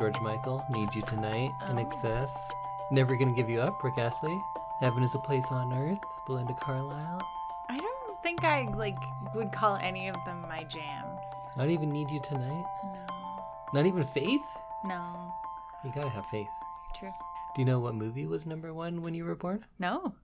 George Michael, Need You Tonight, In oh. Excess, Never Gonna Give You Up, Rick Astley, Heaven is a Place on Earth, Belinda Carlisle. I don't think I like would call any of them my jams. Not even Need You Tonight? No. Not even Faith? No. You gotta have faith. True. Do you know what movie was number one when you were born? No.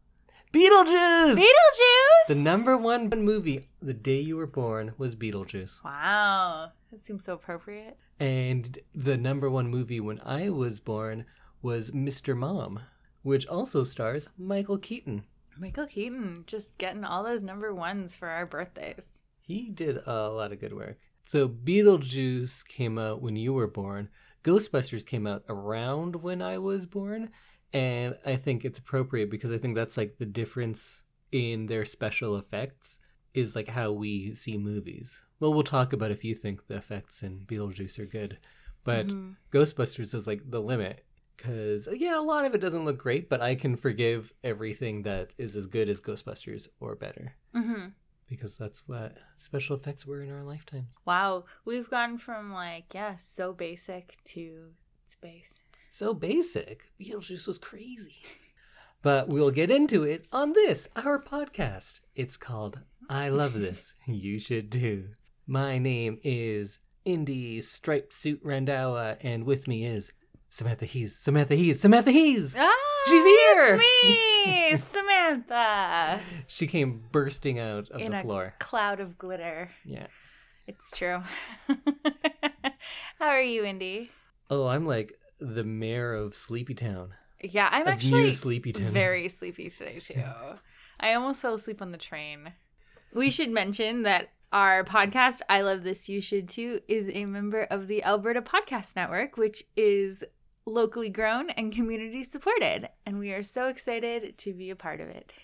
Beetlejuice! Beetlejuice. The number one movie the day you were born was Beetlejuice. Wow. That seems so appropriate. And the number one movie when I was born was Mr. Mom, which also stars Michael Keaton. Michael Keaton just getting all those number ones for our birthdays. He did a lot of good work. So Beetlejuice came out when you were born. Ghostbusters came out around when I was born. And I think it's appropriate because I think that's like the difference in their special effects is like how we see movies. Well, we'll talk about if you think the effects in Beetlejuice are good. But Ghostbusters is like the limit. Because, yeah, a lot of it doesn't look great, but I can forgive everything that is as good as Ghostbusters or better. Mm-hmm. Because that's what special effects were in our lifetimes. Wow. We've gone from like, yeah, so basic to space. So basic. Beetlejuice was crazy. But we'll get into it on this, our podcast. It's called I Love This. You Should Too. My name is Indy Striped Suit Randawa, and with me is Samantha Hees. Samantha Hees. Samantha Hees! Ah, She's here! It's me, Samantha. She came bursting out of In the a floor. cloud of glitter. Yeah. It's true. How are you, Indy? Oh, I'm like the mayor of Sleepy Town. Yeah, I'm Of actually Sleepy Town. very sleepy today too. I almost fell asleep on the train. We should mention that our podcast, I Love This You Should Too, is a member of the Alberta Podcast Network, which is locally grown and community supported. And we are so excited to be a part of it.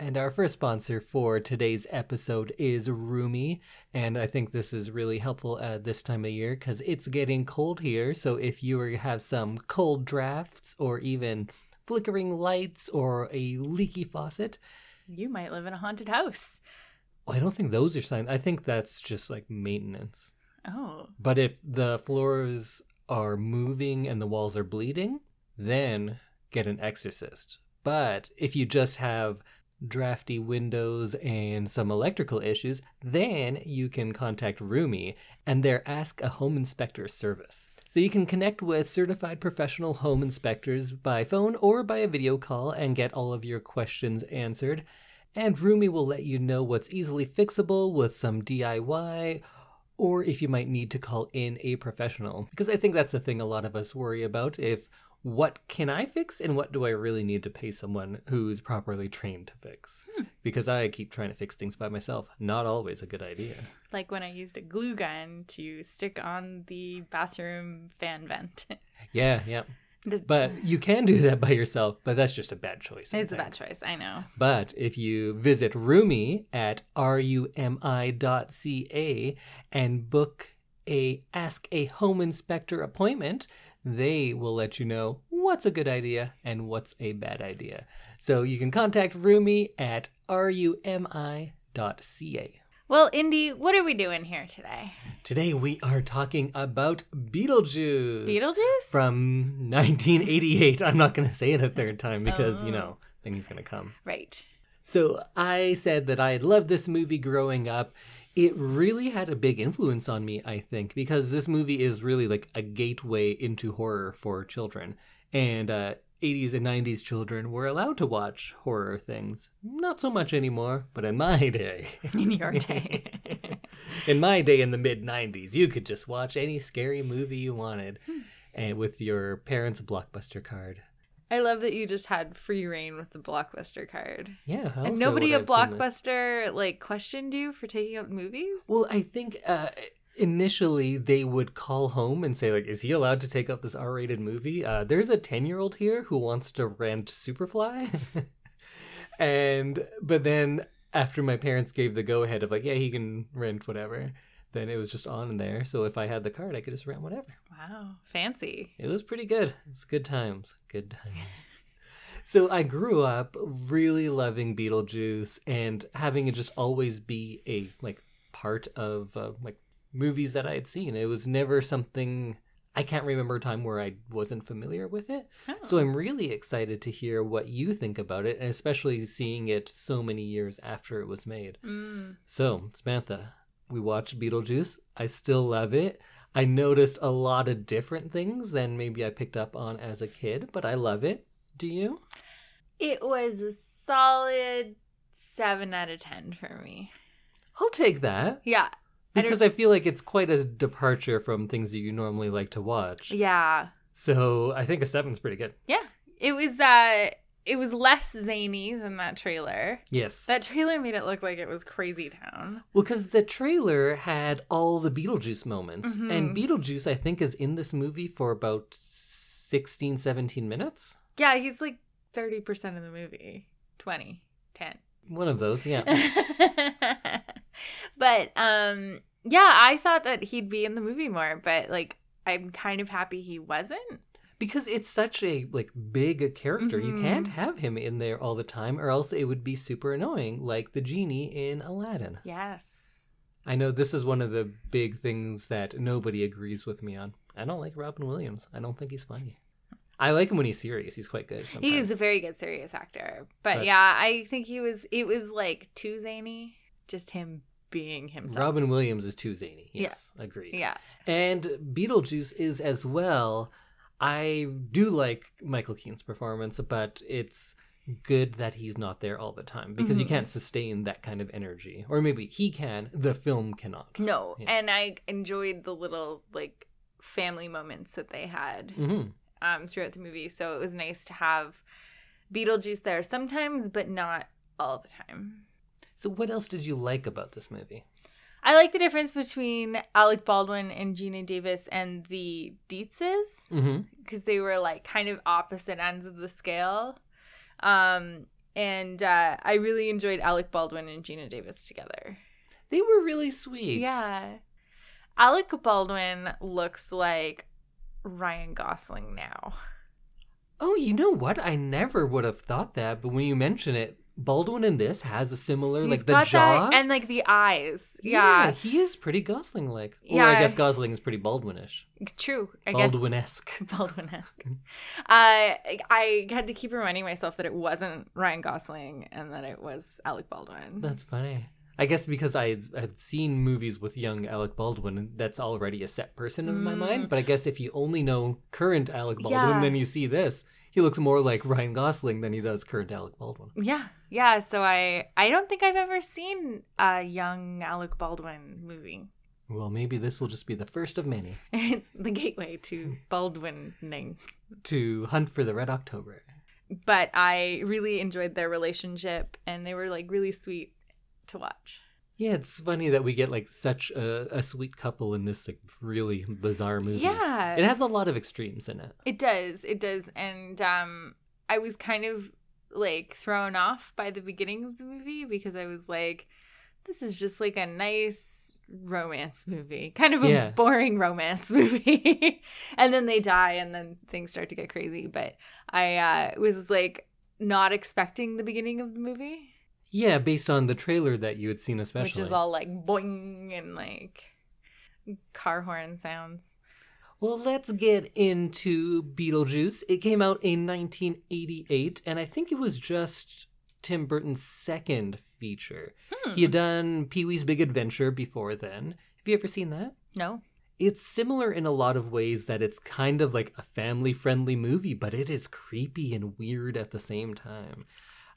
And our first sponsor for today's episode is Rumi. And I think this is really helpful at this time of year because it's getting cold here. So if you have some cold drafts or even flickering lights or a leaky faucet, You might live in a haunted house. I don't think those are signs. I think that's just like maintenance. Oh. But if the floors are moving and the walls are bleeding, then get an exorcist. But if you just have drafty windows and some electrical issues, then you can contact Rumi and their Ask a Home Inspector service. So you can connect with certified professional home inspectors by phone or by a video call and get all of your questions answered. And Rumi will let you know what's easily fixable with some DIY or if you might need to call in a professional. Because I think that's the thing a lot of us worry about if what can I fix and what do I really need to pay someone who's properly trained to fix? Hmm. Because I keep trying to fix things by myself. Not always a good idea. Like when I used a glue gun to stick on the bathroom fan vent. Yeah, yeah. But you can do that by yourself, but that's just a bad choice. I it's a bad choice, I know. But if you visit Rumi at rumi.ca and book a Ask a Home Inspector appointment, they will let you know what's a good idea and what's a bad idea. So you can contact Rumi at rumi.ca. Well, Indy, what are we doing here today? Today we are talking about Beetlejuice. Beetlejuice? From 1988. I'm not going to say it a third time because, you know, then he's going to come. right. So I said that I loved this movie growing up. It really had a big influence on me, I think, because this movie is really like a gateway into horror for children. And uh, 80s and 90s children were allowed to watch horror things. Not so much anymore, but in my day. In your day. in my day in the mid 90s, you could just watch any scary movie you wanted and with your parents' blockbuster card. I love that you just had free reign with the Blockbuster card. Yeah, and nobody at I have seen this? Blockbuster like questioned you for taking out movies? Well, I think uh, initially they would call home and say, like, is he allowed to take up this R-rated movie? Uh, there's a ten-year-old here who wants to rent Superfly, and but then after my parents gave the go-ahead of like, yeah, he can rent whatever, then it was just on there. So if I had the card, I could just rent whatever. Wow, fancy. It was pretty good. It's good times. Good times. so I grew up really loving Beetlejuice and having it just always be a like part of uh, like movies that I had seen. It was never something I can't remember a time where I wasn't familiar with it. Oh. So I'm really excited to hear what you think about it, and especially seeing it so many years after it was made. Mm. So, Samantha, we watched Beetlejuice. I still love it. I noticed a lot of different things than maybe I picked up on as a kid, but I love it. Do you? It was a solid seven out of ten for me. I'll take that Yeah. I because I, feel like it's quite a departure from things that you normally like to watch. Yeah. So I think a seven's pretty good. Yeah. It was uh it was less zany than that trailer. Yes. That trailer made it look like it was crazy town. Well, because the trailer had all the Beetlejuice moments, Mhm. and Beetlejuice, I think, is in this movie for about 16, 17 minutes. Yeah, he's like 30% of the movie. 20, 10. One of those, yeah. but um yeah, I thought that he'd be in the movie more, but like I'm kind of happy he wasn't. because it's such a like big character, you Mhm. can't have him in there all the time, or else it would be super annoying, like the genie in Aladdin. Yes. I know this is one of the big things that nobody agrees with me on. I don't like Robin Williams. I don't think he's funny. I like him when he's serious. He's quite good. He sometimes. was a very good serious actor. But, But- yeah, I think he was it was like too zany, just him being himself. Robin Williams is too zany. Yeah. Yes, agreed. Yeah. And Beetlejuice is as well. I do like Michael Keaton's performance, but it's good that he's not there all the time because you Mhm. can't sustain that kind of energy. Or maybe he can, the film cannot. No, Yeah. and I enjoyed the little like family moments that they had hmm um, throughout the movie. So it was nice to have Beetlejuice there sometimes, but not all the time. So, what else did you like about this movie? I like the difference between Alec Baldwin and Geena Davis and the Deetzes because they were like kind of opposite ends of the scale. Um, and uh, I really enjoyed Alec Baldwin and Geena Davis together. They were really sweet. Yeah. Alec Baldwin looks like Ryan Gosling now. Oh, you know what? I never would have thought that, but when you mention it, Baldwin in this has a similar, He's like the got jaw. that and like the eyes. Yeah. he is pretty Gosling like. Or Yeah. I guess Gosling is pretty Baldwinish. True. I guess Baldwin esque. Baldwin-esque. Uh, I had to keep reminding myself that it wasn't Ryan Gosling and that it was Alec Baldwin. That's funny. I guess because I had seen movies with young Alec Baldwin, that's already a set person in my Mm. mind. But I guess if you only know current Alec Baldwin, Yeah. then you see this, he looks more like Ryan Gosling than he does current Alec Baldwin. yeah, yeah. So I, I don't think I've ever seen a young Alec Baldwin movie. Well, maybe this will just be the first of many It's the gateway to Baldwining. to hunt for the Red October. But I really enjoyed their relationship, and they were like really sweet to watch. Yeah, it's funny that we get like such a, a sweet couple in this like really bizarre movie. Yeah, It has a lot of extremes in it. It does. It does. And um I was kind of like thrown off by the beginning of the movie because I was like this is just like a nice romance movie. Kind of a Yeah. boring romance movie. and then they die and then things start to get crazy, but I uh was like not expecting the beginning of the movie, Yeah, based on the trailer that you had seen, especially. which is all like boing and like car horn sounds. Well, let's get into Beetlejuice. It came out in 1988, and I think it was just Tim Burton's second feature. Hmm. He had done Pee Wee's Big Adventure before then. Have you ever seen that? No. It's similar in a lot of ways that it's kind of like a family friendly movie, but it is creepy and weird at the same time.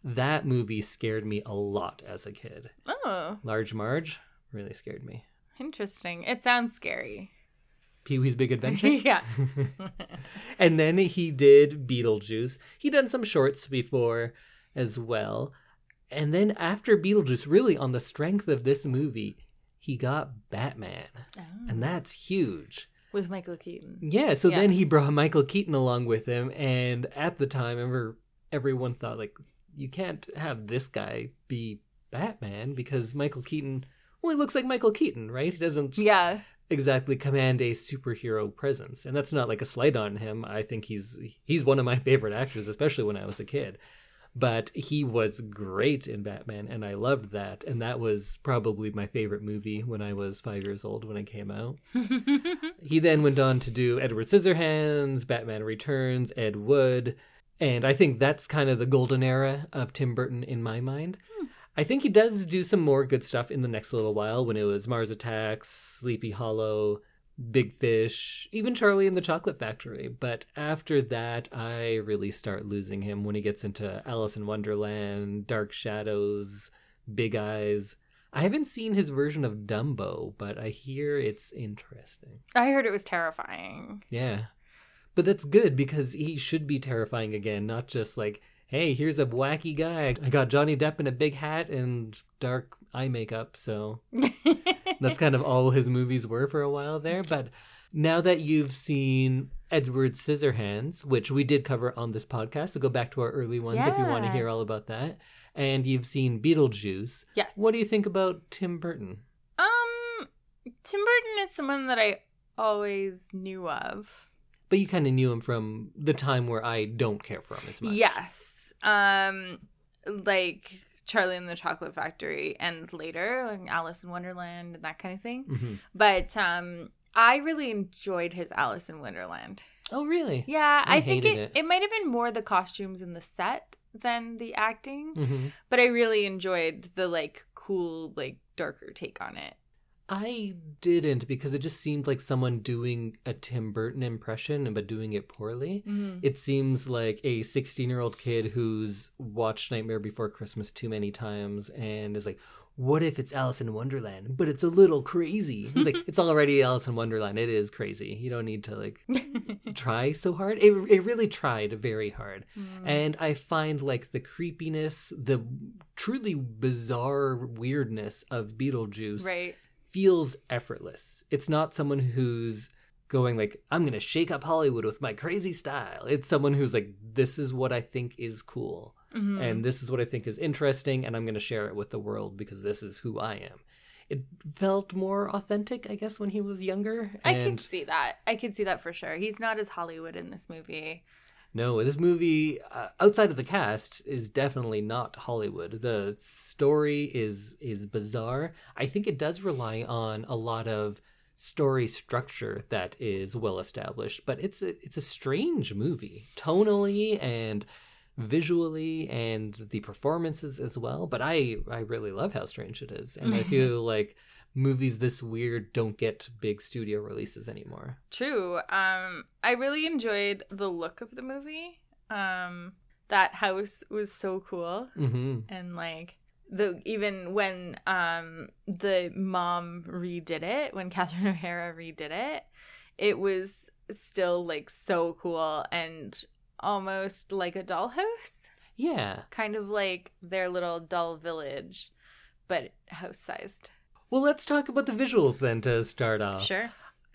That movie scared me a lot as a kid. Oh, Large Marge really scared me. interesting. It sounds scary. Pee Wee's Big Adventure? yeah. and then he did Beetlejuice. He done some shorts before as well. And then after Beetlejuice, really on the strength of this movie, he got Batman. Oh. And that's huge. with Michael Keaton. Yeah, so Yeah. then he brought Michael Keaton along with him and at the time ever everyone thought like you can't have this guy be Batman because Michael Keaton well he looks like Michael Keaton, right? He doesn't Yeah. exactly command a superhero presence and that's not like a slight on him i think he's he's one of my favorite actors especially when i was a kid but he was great in Batman, and I loved that. And that was probably my favorite movie when I was five years old when it came out. he then went on to do Edward Scissorhands, Batman Returns, Ed Wood, and I think that's kind of the golden era of Tim Burton in my mind. Hmm. I think he does do some more good stuff in the next little while when it was Mars Attacks, Sleepy Hollow, Big Fish, even Charlie and the Chocolate Factory. But after that, I really start losing him when he gets into Alice in Wonderland, Dark Shadows, Big Eyes. I haven't seen his version of Dumbo, but I hear it's interesting. I heard it was terrifying. Yeah. But that's good because he should be terrifying again, not just like, hey, here's a wacky guy. I got Johnny Depp in a big hat and dark eye makeup, so that's kind of all his movies were for a while there. But now that you've seen Edward Scissorhands, which we did cover on this podcast, so go back to our early ones if you want to hear all about that. And you've seen Beetlejuice. yes. What do you think about Tim Burton? Um, Tim Burton is someone that I always knew of. But you kind of knew him from the time where I don't care for him as much. Yes. Um, like Charlie and the Chocolate Factory, and later like Alice in Wonderland and that kind of thing. hmm But um, I really enjoyed his Alice in Wonderland. Oh, really? Yeah, I I, think it, it. it. might have been more the costumes and the set than the acting, hmm but I really enjoyed the like cool, like darker take on it. I didn't because it just seemed like someone doing a Tim Burton impression, but doing it poorly. Mm-hmm. It seems like a 16 year old kid who's watched Nightmare Before Christmas too many times and is like, what if it's Alice in Wonderland, but it's a little crazy? It's like, it's already Alice in Wonderland. It is crazy. You don't need to like try so hard. It, it really tried very hard. Mm-hmm. And I find like the creepiness, the truly bizarre weirdness of Beetlejuice right. Feels effortless. It's not someone who's going like, I'm going to shake up Hollywood with my crazy style. It's someone who's like, this is what I think is cool. Mhm. And this is what I think is interesting. And I'm going to share it with the world because this is who I am. It felt more authentic, I guess, when he was younger. I can see that. I can see that for sure. He's not as Hollywood in this movie. No, this movie, uh, outside of the cast, is definitely not Hollywood. The story is is bizarre. I think it does rely on a lot of story structure that is well established, but it's a, it's a strange movie, tonally and visually, and the performances as well. But I I really love how strange it is, and I feel like movies this weird don't get big studio releases anymore. True. Um, I really enjoyed the look of the movie. Um, that house was so cool, hmm and like the even when um the mom redid it, when Catherine O'Hara redid it, it was still like so cool and almost like a dollhouse, Yeah. kind of like their little doll village, but house sized. Well, let's talk about the visuals then to start off. Sure.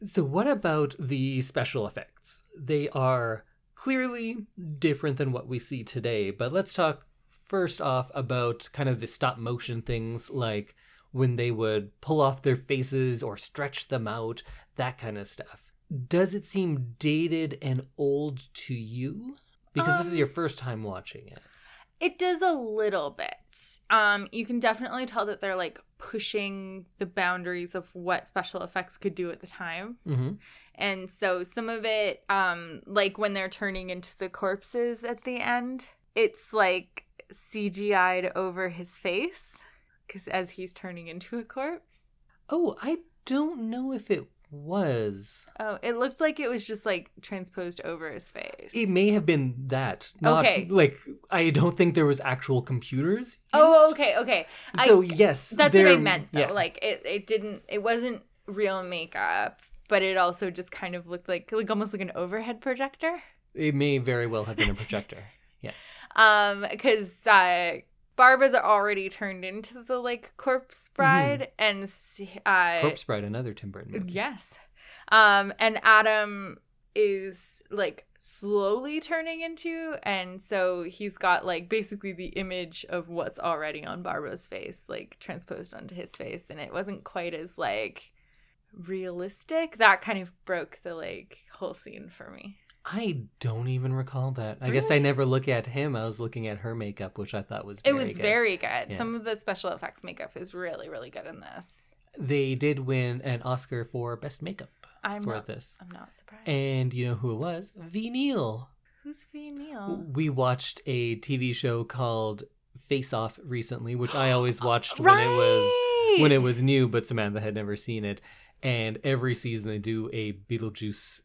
So, what about the special effects? They are clearly different than what we see today, but let's talk first off about kind of the stop motion things like when they would pull off their faces or stretch them out, that kind of stuff. Does it seem dated and old to you? Because this is Um, your first time watching it. It does a little bit. Um, you can definitely tell that they're like pushing the boundaries of what special effects could do at the time. hmm And so some of it, um, like when they're turning into the corpses at the end, it's like CGI'd over his face because as he's turning into a corpse. Oh, I don't know if it was. Oh, it looked like it was just like transposed over his face. It may have been that. Not, Okay. Like I don't think there was actual computers. oh, used. okay, okay. I- So yes, That's what I meant though. yeah. Like it, it didn't it wasn't real makeup, but it also just kind of looked like like almost like an overhead projector. it may very well have been a projector. yeah. Um cuz uh Barbara's already turned into the like corpse bride and s- uh Mm-hmm. Corpse Bride, another Tim Burton movie. yes. Um and Adam is like slowly turning into and so he's got like basically the image of what's already on Barbara's face like transposed onto his face and it wasn't quite as like realistic that kind of broke the like whole scene for me I don't even recall that. I guess I never look at him. I was looking at her makeup, which I thought was It was good. very good. Yeah. Some of the special effects makeup is really, really good in this. They did win an Oscar for best makeup I'm for not, this. I'm not surprised. And you know who it was? Ve Neill. Who's Ve Neill? We watched a TV show called Face Off recently, which I always uh, watched when it was when it was new, but Samantha had never seen it. And every season they do a Beetlejuice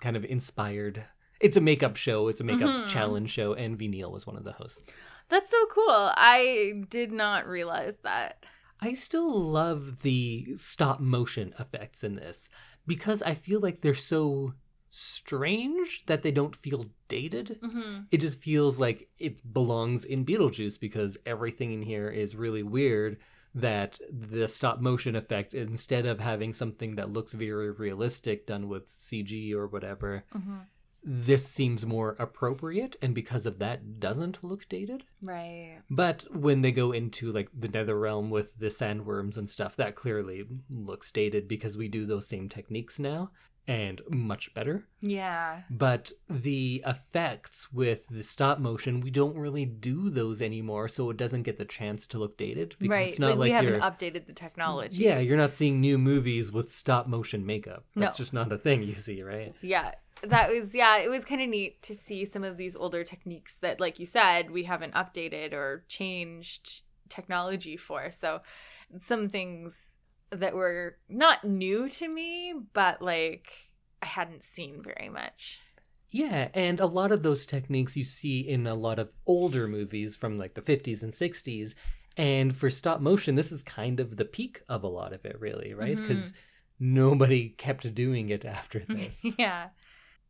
kind of inspired. It's a makeup show. It's a makeup Mhm. challenge show, and Ve Neill was one of the hosts. That's so cool. I did not realize that. I still love the stop motion effects in this because I feel like they're so strange that they don't feel dated. hmm It just feels like it belongs in Beetlejuice because everything in here is really weird. That the stop motion effect, instead of having something that looks very realistic done with CG or whatever, hmm this seems more appropriate and because of that doesn't look dated. Right. But when they go into like the nether realm with the sandworms and stuff, that clearly looks dated because we do those same techniques now and much better. Yeah. But the effects with the stop motion, we don't really do those anymore, so it doesn't get the chance to look dated because right. it's not like, like, we haven't updated the technology. yeah, you're not seeing new movies with stop motion makeup. That's No. just not a thing you see, right? Yeah. That was yeah, it was kind of neat to see some of these older techniques that like you said, we haven't updated or changed technology for. So some things that were not new to me, but like I hadn't seen very much. Yeah, and a lot of those techniques you see in a lot of older movies from like the 50s and 60s. And for stop motion, this is kind of the peak of a lot of it, really, right? Mm-hmm. Because nobody kept doing it after this, yeah.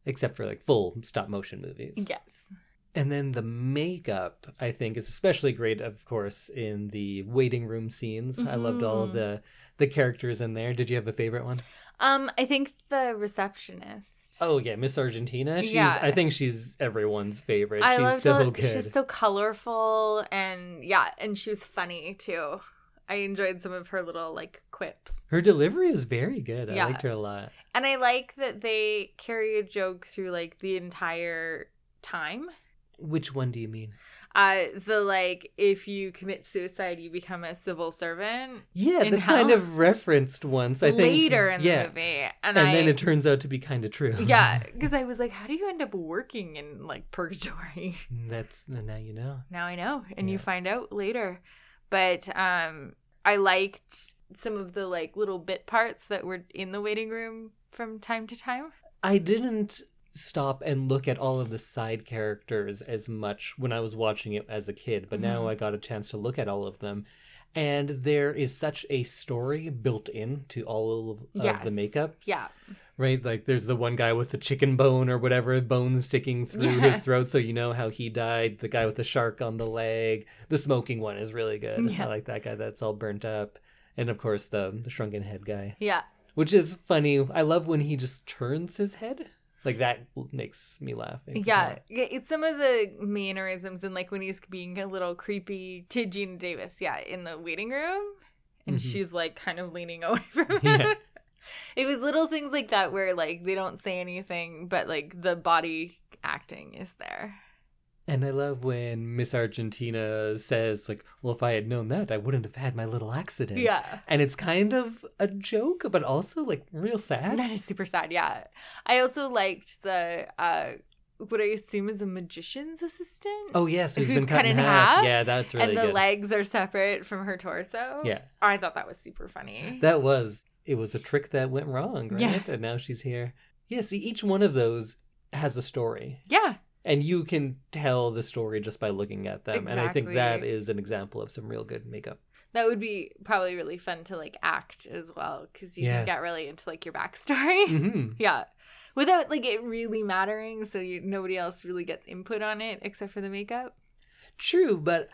except for like full stop motion movies. Yes. And then the makeup, I think, is especially great, of course, in the waiting room scenes. I loved all of Mhm. the the characters in there. Did you have a favorite one? Um, I think the receptionist. Oh yeah, Miss Argentina. She's Yeah. I think she's everyone's favorite. I she's loved so all, good. She's so colorful and yeah, and she was funny too. I enjoyed some of her little like quips. Her delivery is very good. I Yeah. liked her a lot. And I like that they carry a joke through like the entire time. Which one do you mean? Uh the like if you commit suicide you become a civil servant Yeah, that's kind of referenced once. I think later in yeah. the movie. And And, I then it turns out to be kind of true. Yeah, because I was like, how do you end up working in like purgatory? that's now you know. Now I know, and you find out later. But um I liked some of the like little bit parts that were in the waiting room from time to time. I didn't stop and look at all of the side characters as much when I was watching it as a kid, but now Mhm. I got a chance to look at all of them. And there is such a story built in to all of, of the makeup. Yeah. Right? Like there's the one guy with the chicken bone or whatever, bone sticking through Yeah. his throat, so you know how he died. The guy with the shark on the leg. The smoking one is really good. Yeah. I like that guy that's all burnt up. And of course the the shrunken head guy. Yeah. Which is funny. I love when he just turns his head. Like that makes me laugh. Yeah. Yeah, It's some of the mannerisms and like when he's being a little creepy to Geena Davis, yeah, in the waiting room. And Mhm. she's like kind of leaning away from him. Yeah. It was little things like that where like they don't say anything, but like the body acting is there. And I love when Miss Argentina says, like, well, if I had known that, I wouldn't have had my little accident. Yeah. And it's kind of a joke, but also like real sad. That is super sad. Yeah. I also liked the uh what I assume is a magician's assistant. Oh yes, who's Who's been cut in half. Yeah, that's really and the good. legs are separate from her torso. Yeah. I thought that was super funny. That was it was a trick that went wrong, right? Yeah. And now she's here. Yeah, see each one of those has a story. yeah. And you can tell the story just by looking at them. And I think that is an example of some real good makeup. That would be probably really fun to like act as well because you Yeah. can get really into like your backstory. hmm yeah. Without like it really mattering, so you nobody else really gets input on it except for the makeup. True, but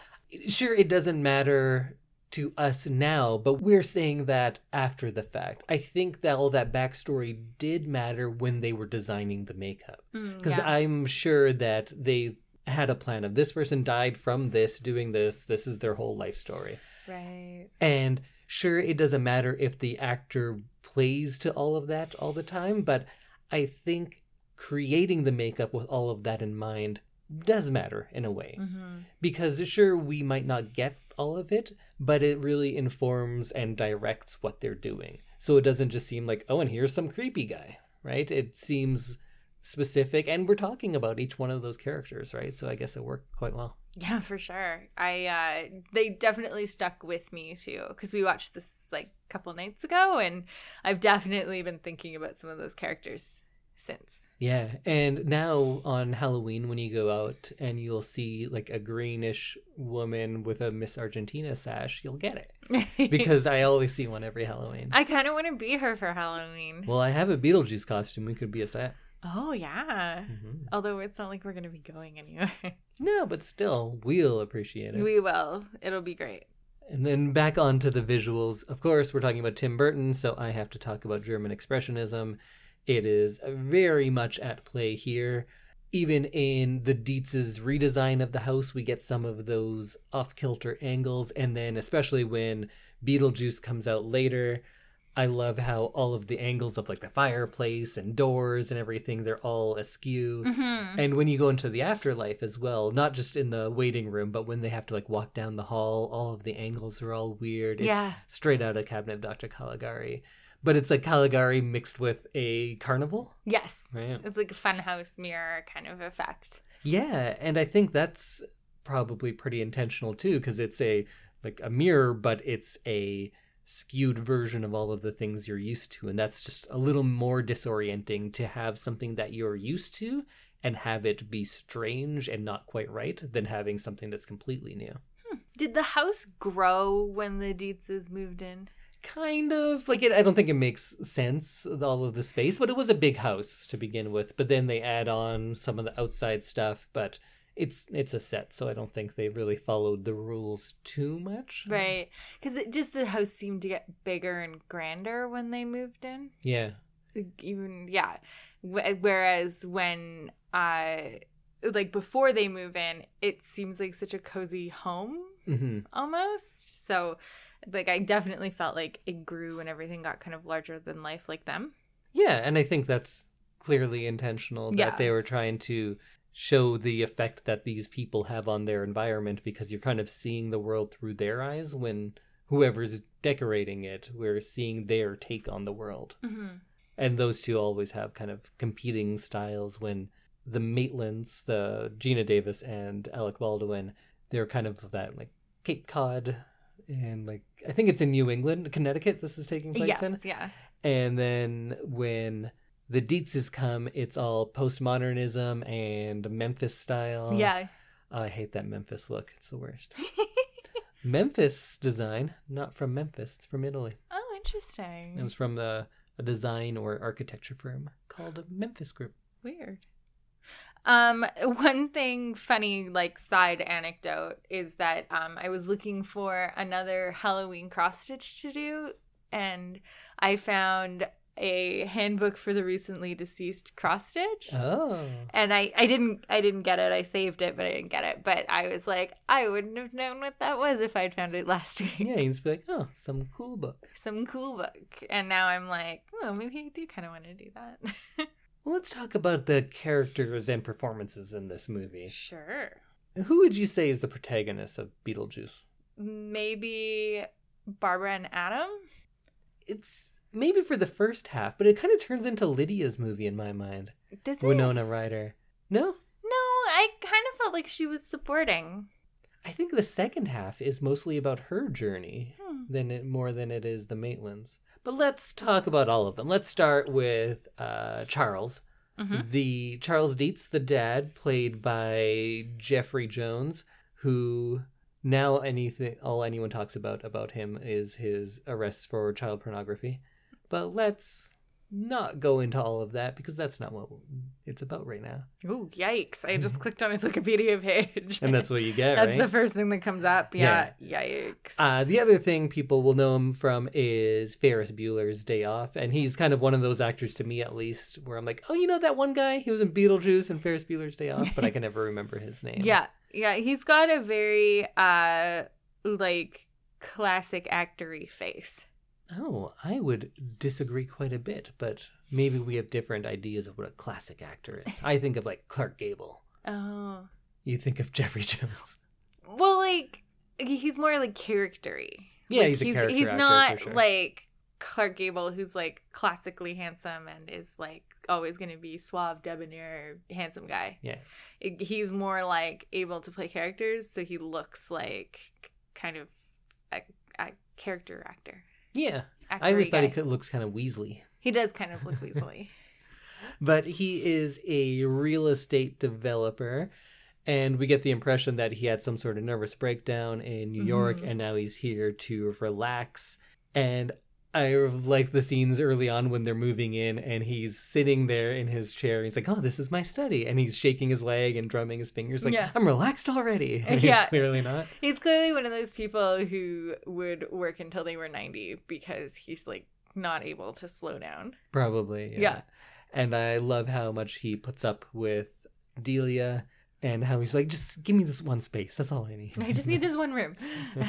sure, it doesn't matter to us now, but we're saying that after the fact. I think that all that backstory did matter when they were designing the makeup. Mm, Because yeah. I'm sure that they had a plan of this person died from this, doing this, this is their whole life story. right. And sure, it doesn't matter if the actor plays to all of that all the time, but I think creating the makeup with all of that in mind does matter in a way Mm-hmm. because sure we might not get all of it but it really informs and directs what they're doing so it doesn't just seem like oh and here's some creepy guy right it seems specific and we're talking about each one of those characters right so i guess it worked quite well Yeah, for sure. I uh they definitely stuck with me too cuz we watched this like a couple nights ago and I've definitely been thinking about some of those characters since. Yeah and now on halloween when you go out and you'll see like a greenish woman with a miss argentina sash you'll get it because i always see one every halloween I kind of want to be her for Halloween. well i have a beetlejuice costume we could be a set Oh yeah. Mhm. Although it's not like we're going to be going anywhere. no but still we'll appreciate it we will. It'll be great. And then back onto the visuals. Of course, we're talking about Tim Burton, so I have to talk about German Expressionism. It is very much at play here. Even in the Deetz's redesign of the house, we get some of those off kilter angles. And then, especially when Beetlejuice comes out later, I love how all of the angles of like the fireplace and doors and everything, they're all askew. Mm-hmm. And when you go into the afterlife as well, not just in the waiting room, but when they have to like walk down the hall, all of the angles are all weird. It's Yeah. straight out of Cabinet of Dr. Caligari. But it's like Caligari mixed with a carnival, Yes. right? It's like a funhouse mirror kind of effect. Yeah, and I think that's probably pretty intentional too, because it's a like a mirror, but it's a skewed version of all of the things you're used to, and that's just a little more disorienting to have something that you're used to and have it be strange and not quite right than having something that's completely new. Hmm. Did the house grow when the Deetzes moved in? Kind of like it. I don't think it makes sense all of the space, but it was a big house to begin with. But then they add on some of the outside stuff. But it's it's a set, so I don't think they really followed the rules too much. Right. Because it just the house seemed to get bigger and grander when they moved in. Yeah. Even yeah whereas when uh like before they move in it seems like such a cozy home hmm almost so like i definitely felt like it grew and everything got kind of larger than life like them Yeah, and I think that's clearly intentional that Yeah. they were trying to show the effect that these people have on their environment because you're kind of seeing the world through their eyes when whoever's decorating it, we're seeing their take on the world. mm-hmm. and those two always have kind of competing styles when the Maitlands, the Geena Davis and Alec Baldwin, they're kind of that like Cape Cod and like I think it's in New England, Connecticut this is taking place in, yes in. yeah And then when the Deetzes come, it's all postmodernism and Memphis style. yeah Oh, I hate that Memphis look. It's the worst. Memphis design, not from Memphis, it's from Italy. oh interesting It was from the a design or architecture firm called Memphis Group. Weird. Um, one thing funny, like side anecdote, is that um, I was looking for another Halloween cross stitch to do, and I found a handbook for the recently deceased cross stitch. Oh. And I, I didn't I didn't get it. I saved it, but I didn't get it. But I was like, I wouldn't have known what that was if I'd found it last week. Yeah, you just be like, oh, some cool book. Some cool book. And now I'm like, oh, maybe I do kind of want to do that. Let's talk about the characters and performances in this movie. sure. Who would you say is the protagonist of Beetlejuice? maybe Barbara and Adam. It's maybe for the first half, but it kind of turns into Lydia's movie in my mind. Does it? Winona Ryder. No? No, I kind of felt like she was supporting. I think the second half is mostly about her journey Hmm. than it more than it is the Maitlands. But let's talk about all of them. Let's start with uh, Charles. Mhm. The Charles Deetz, the dad, played by Jeffrey Jones, who now anything all anyone talks about about him is his arrests for child pornography. But let's not go into all of that because that's not what it's about right now. Oh, yikes! I just clicked on his Wikipedia page, And that's what you get, that's right? the first thing that comes up. Yeah, yikes. Uh, the other thing people will know him from is Ferris Bueller's Day Off, and he's kind of one of those actors to me, at least, where I'm like, oh, you know that one guy? He was in Beetlejuice and Ferris Bueller's Day Off, but I can never remember his name. yeah, yeah. He's got a very uh like classic actory face. Oh, I would disagree quite a bit, but maybe we have different ideas of what a classic actor is. I think of like Clark Gable. Oh. You think of Jeffrey Jones. Well, like he's more like charactery. Yeah, Like, he's a character He's actor, not sure. like Clark Gable, who's like classically handsome and is like always going to be suave, debonair, handsome guy. Yeah. It- he's more like able to play characters, so he looks like kind of a, a character actor. Yeah. I always thought he guy. could, looks kind of Weasley. He does kind of look weaselly. But he is a real estate developer. And we get the impression that he had some sort of nervous breakdown in New York Mhm. and now he's here to relax. And I like the scenes early on when they're moving in and he's sitting there in his chair. He's like, Oh, this is my study. And he's shaking his leg and drumming his fingers, like, Yeah. I'm relaxed already. And Yeah. He's clearly not. He's clearly one of those people who would work until they were 90 because he's like not able to slow down. Probably. Yeah. And I love how much he puts up with Delia and how he's like, just give me this one space. That's all I need. I just need this one room.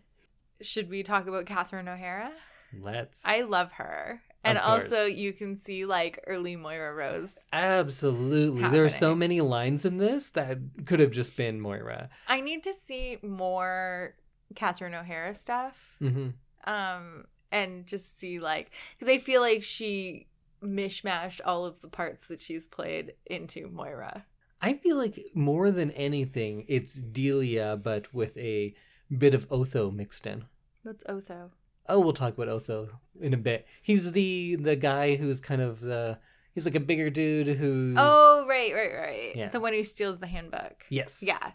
Should we talk about Catherine O'Hara? Let's. I love her. And also, you can see like early Moira Rose. Absolutely. There are so many lines in this that could have just been Moira. I need to see more Catherine O'Hara stuff. hmm Um, and just see like, because I feel like she mishmashed all of the parts that she's played into Moira. I feel like more than anything, it's Delia, but with a bit of Otho mixed in. That's Otho. Oh, we'll talk about Otho in a bit. He's the the guy who's kind of the he's like a bigger dude who's Oh, right, right, right. Yeah. The one who steals the handbook. yes Yeah.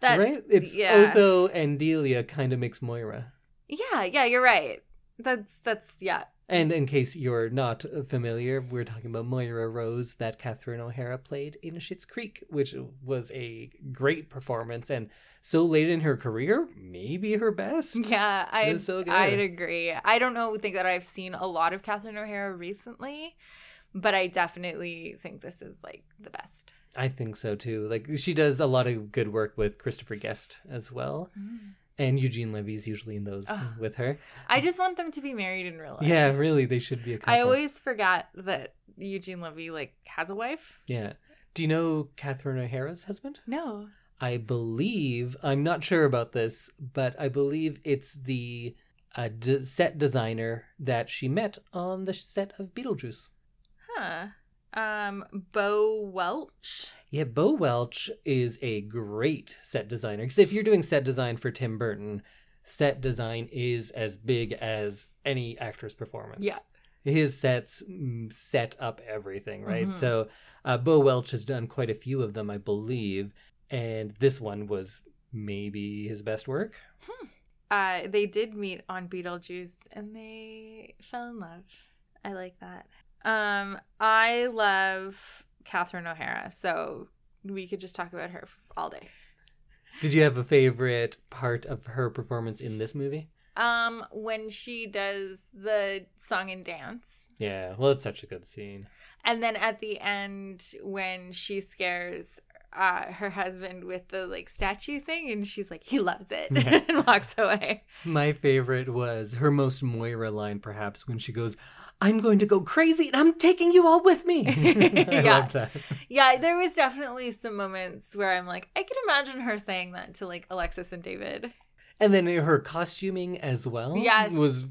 That right. It's yeah. Otho and Delia kind of makes Moira. Yeah, yeah, you're right. That's that's yeah. And in case you're not familiar, we're talking about Moira Rose that Catherine O'Hara played in Schitt's Creek, which was a great performance and so late in her career, maybe her best. Yeah, I so good. I'd agree. I don't know think that I've seen a lot of Catherine O'Hara recently, but I definitely think this is like the best. I think so too. Like she does a lot of good work with Christopher Guest as well, mm. And Eugene Levy's usually in those Ugh. with her. I just want them to be married in real life. Yeah, really, they should be a couple. I always forget that Eugene Levy like has a wife. yeah. Do you know Catherine O'Hara's husband? No. I believe I'm not sure about this, but I believe it's the uh, d- set designer that she met on the set of Beetlejuice. Huh. Um Bo Welch. Yeah, Bo Welch is a great set designer. Because if you're doing set design for Tim Burton, set design is as big as any actor's performance. Yeah. His sets mm, set up everything, right? Mhm. So uh, Bo Welch has done quite a few of them, I believe. And this one was maybe his best work. Uh they did meet on Beetlejuice and they fell in love. I like that. Um I love Catherine O'Hara, so we could just talk about her all day. Did you have a favorite part of her performance in this movie? Um when she does the song and dance. Yeah, well, it's such a good scene. And then at the end, when she scares uh, her husband with the like statue thing, and she's like, he loves it, Yeah. and walks away. My favorite was her most Moira line, perhaps, when she goes, I'm going to go crazy and I'm taking you all with me. I Yeah. love that. Yeah, there was definitely some moments where I'm like, I can imagine her saying that to like Alexis and David. And then her costuming as well Yes. was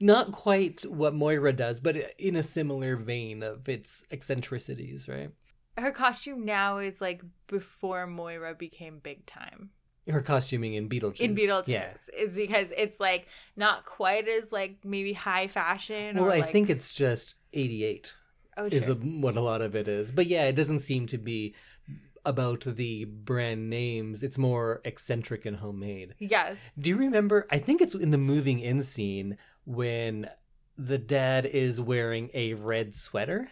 not quite what Moira does, but in a similar vein of its eccentricities, right? Her costume now is like before Moira became big time Her costuming in Beetlejuice. in Beetlejuice Yeah. is because it's like not quite as like maybe high fashion. Well, I like, think it's just 88 oh, is sure. a, what a lot of it is. But yeah, it doesn't seem to be about the brand names. It's more eccentric and homemade. yes. Do you remember? I think it's in the moving in scene when the dad is wearing a red sweater.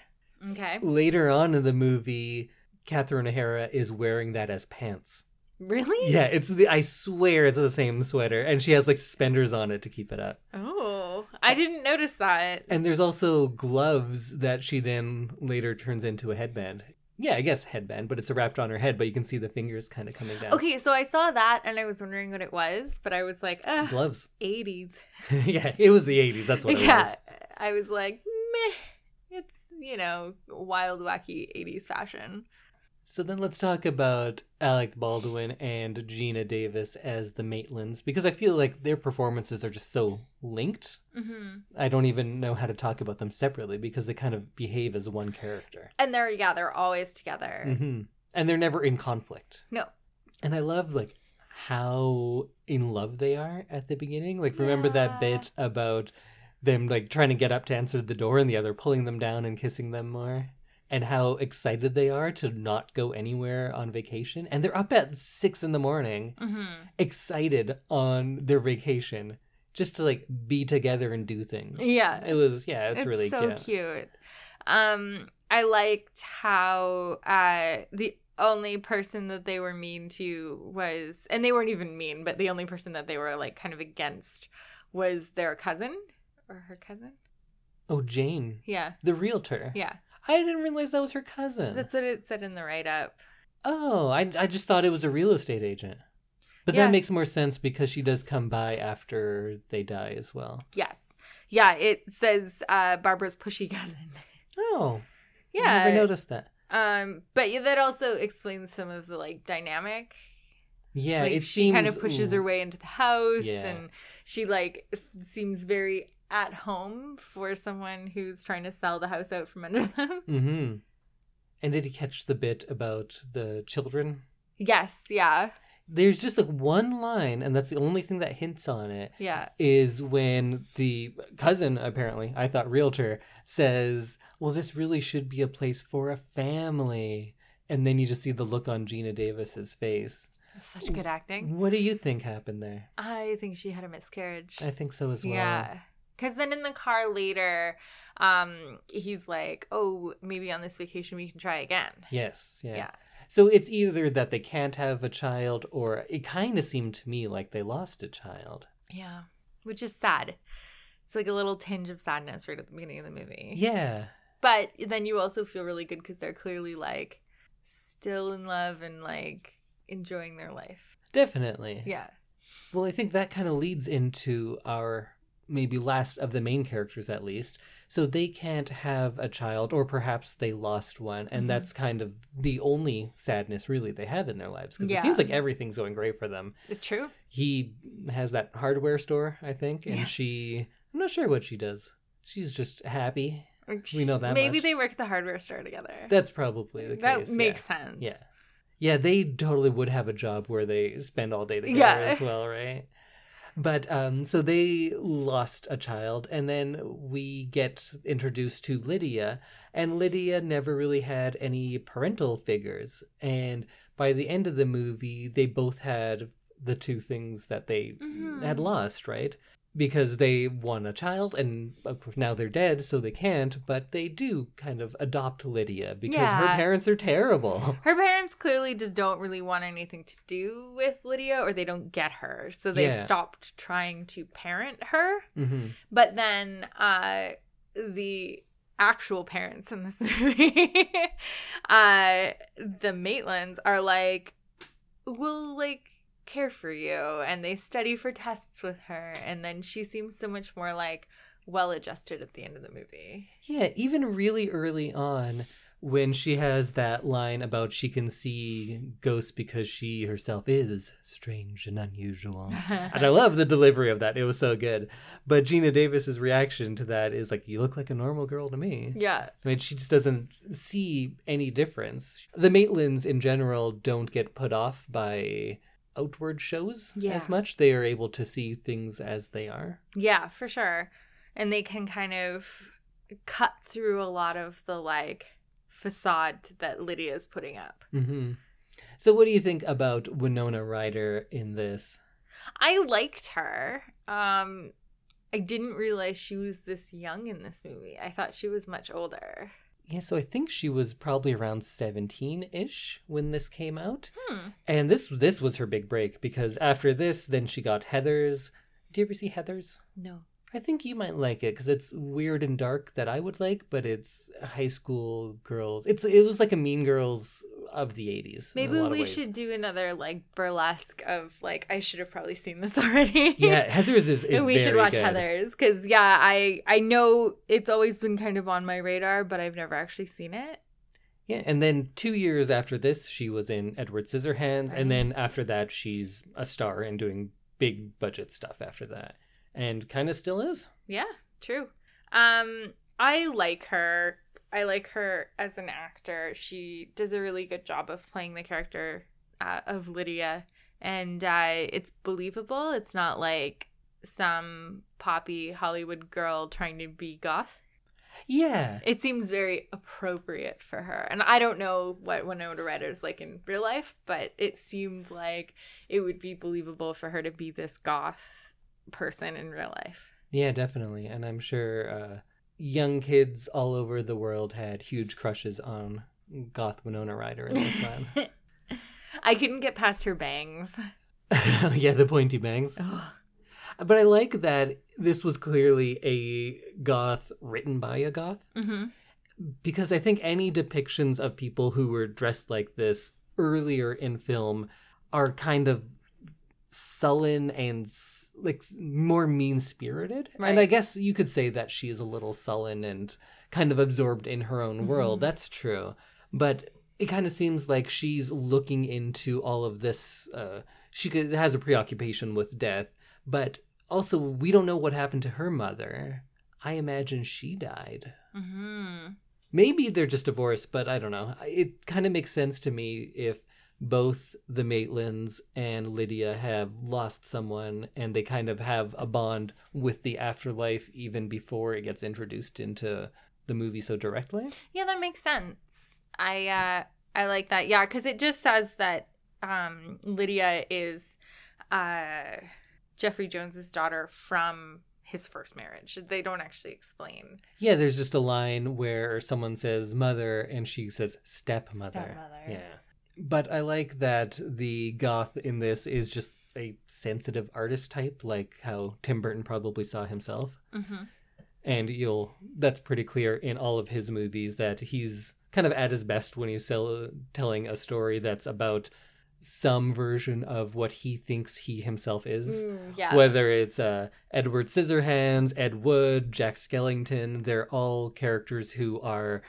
Okay. Later on in the movie, Catherine O'Hara is wearing that as pants. Really? Yeah, it's the. I swear it's the same sweater, and she has like suspenders on it to keep it up. Oh, I didn't notice that. And there's also gloves that she then later turns into a headband. yeah, I guess headband, but it's wrapped on her head, but you can see the fingers kind of coming down. Okay, so I saw that and I was wondering what it was, but I was like, Ugh, Gloves. 80s. yeah, it was the 80s. That's what it yeah, was. I was like, meh. It's, you know, wild, wacky 80s fashion. So then let's talk about Alec Baldwin and Geena Davis as the Maitlands because I feel like their performances are just so linked. hmm I don't even know how to talk about them separately because they kind of behave as one character. And they're, yeah, they're always together. hmm And they're never in conflict. No. And I love like how in love they are at the beginning. Like remember that bit about them like trying to get up to answer the door and the other pulling them down and kissing them more? And how excited they are to not go anywhere on vacation. And they're up at six in the morning, hmm excited on their vacation, just to like be together and do things. Yeah. It was yeah, it's, really so cute. cute. Um, I liked how uh the only person that they were mean to was, and they weren't even mean, but the only person that they were like kind of against was their cousin or her cousin. Oh, Jane, Yeah, the realtor. yeah. I didn't realize that was her cousin. That's what it said in the write up. Oh, I, I just thought it was a real estate agent. But Yeah. that makes more sense because she does come by after they die as well. Yes, yeah. It says uh Barbara's pushy cousin. Oh, I Yeah. never noticed that. Um, but yeah, that also explains some of the like dynamic Yeah, like she seems kind of pushes her way into the house Yeah. and she like f- seems very at home for someone who's trying to sell the house out from under them Mhm. And did you catch the bit about the children? yes yeah There's just like one line, and that's the only thing that hints on it. yeah Is when the cousin, apparently, I thought realtor, says, Well, this really should be a place for a family. And then you just see the look on Geena Davis's face. such good acting What do you think happened there? i think she had a miscarriage I think so as well. yeah because then in the car later um he's like oh maybe on this vacation we can try again Yes. Yeah. yeah So it's either that they can't have a child, or it kind of seemed to me like they lost a child. yeah which is sad it's like a little tinge of sadness right at the beginning of the movie Yeah. But then you also feel really good because they're clearly like still in love and like enjoying their life. Definitely. Yeah. Well, I think that kind of leads into our maybe last of the main characters, at least. So they can't have a child, or perhaps they lost one, and Mhm. that's kind of the only sadness really they have in their lives because Yeah. it seems like everything's going great for them. It's true. He has that hardware store, I think, and Yeah. she. I'm not sure what she does. She's just happy. We know that Maybe much. they work at the hardware store together. That's probably the that case. makes yeah. sense. Yeah. Yeah, they totally would have a job where they spend all day together as well, right? But um so they lost a child and then we get introduced to Lydia and Lydia never really had any parental figures and by the end of the movie they both had the two things that they Mhm. had lost, right? Because they won a child and of course now they're dead so they can't, but they do kind of adopt Lydia because her parents are terrible. Her parents clearly just don't really want anything to do with Lydia or they don't get her. So they've Yeah. stopped trying to parent her. hmm But then uh the actual parents in this movie, uh the Maitlands are like, we'll like care for you and they study for tests with her and then she seems so much more like well adjusted at the end of the movie. Yeah, even really early on, when she has that line about she can see ghosts because she herself is strange and unusual. and I love the delivery of that. It was so good. But Geena Davis's reaction to that is like, "You look like a normal girl to me." yeah. I mean, she just doesn't see any difference. The Maitlands in general don't get put off by outward shows Yeah. as much. They are able to see things as they are. Yeah, for sure. And they can kind of cut through a lot of the like facade that Lydia's putting up. hmm So, what do you think about Winona Ryder in this? I liked her. Um I didn't realize she was this young in this movie. I thought she was much older. Yeah, so I think she was probably around 17-ish when this came out. Hmm. And this this was her big break because after this then she got Heathers. Do you ever see Heathers? No. I think you might like it because it's weird and dark that I would like, but it's high school girls. It's it was like a Mean Girls of the eighties. Maybe we should do another like burlesque of like I should have probably seen this already. Yeah, Heather's is. is we should watch good. Heather's because yeah, I I know it's always been kind of on my radar, but I've never actually seen it. Yeah, and then two years after this, she was in Edward Scissorhands, Right. and then after that, she's a star and doing big budget stuff after that, and kind of still is. Yeah, true. Um, I like her. I like her as an actor. She does a really good job of playing the character uh, of Lydia, and uh, it's believable. It's not like some poppy Hollywood girl trying to be goth. Yeah, It seems very appropriate for her. And I don't know what Winona Ryder is like in real life, but it seemed like it would be believable for her to be this goth person in real life. yeah, definitely, and I'm sure uh, young kids all over the world had huge crushes on Goth Winona Ryder in this one. I couldn't get past her bangs. yeah, the pointy bangs. But I like that this was clearly a goth written by a goth. hmm because I think any depictions of people who were dressed like this earlier in film are kind of sullen and like more mean spirited. And I guess you could say that she is a little sullen and kind of absorbed in her own world. Mhm. That's true. But it kind of seems like she's looking into all of this. Uh, she could, has a preoccupation with death, but also we don't know what happened to her mother. I imagine she died. hmm Maybe they're just divorced, but I don't know. It kind of makes sense to me if both the Maitlands and Lydia have lost someone and they kind of have a bond with the afterlife even before it gets introduced into the movie so directly. Yeah, that makes sense. I uh I like that. Yeah, cuz it just says that um Lydia is uh Jeffrey Jones's daughter from his first marriage. They don't actually explain. Yeah, there's just a line where someone says mother and she says stepmother. Stepmother. Yeah. But I like that the goth in this is just a sensitive artist type, like how Tim Burton probably saw himself. Mhm. and you'll that's pretty clear in all of his movies that he's kind of at his best when he's sell, telling a story that's about some version of what he thinks he himself is Mm, yeah. whether it's uh, edward scissorhands ed wood jack skellington they're all characters who are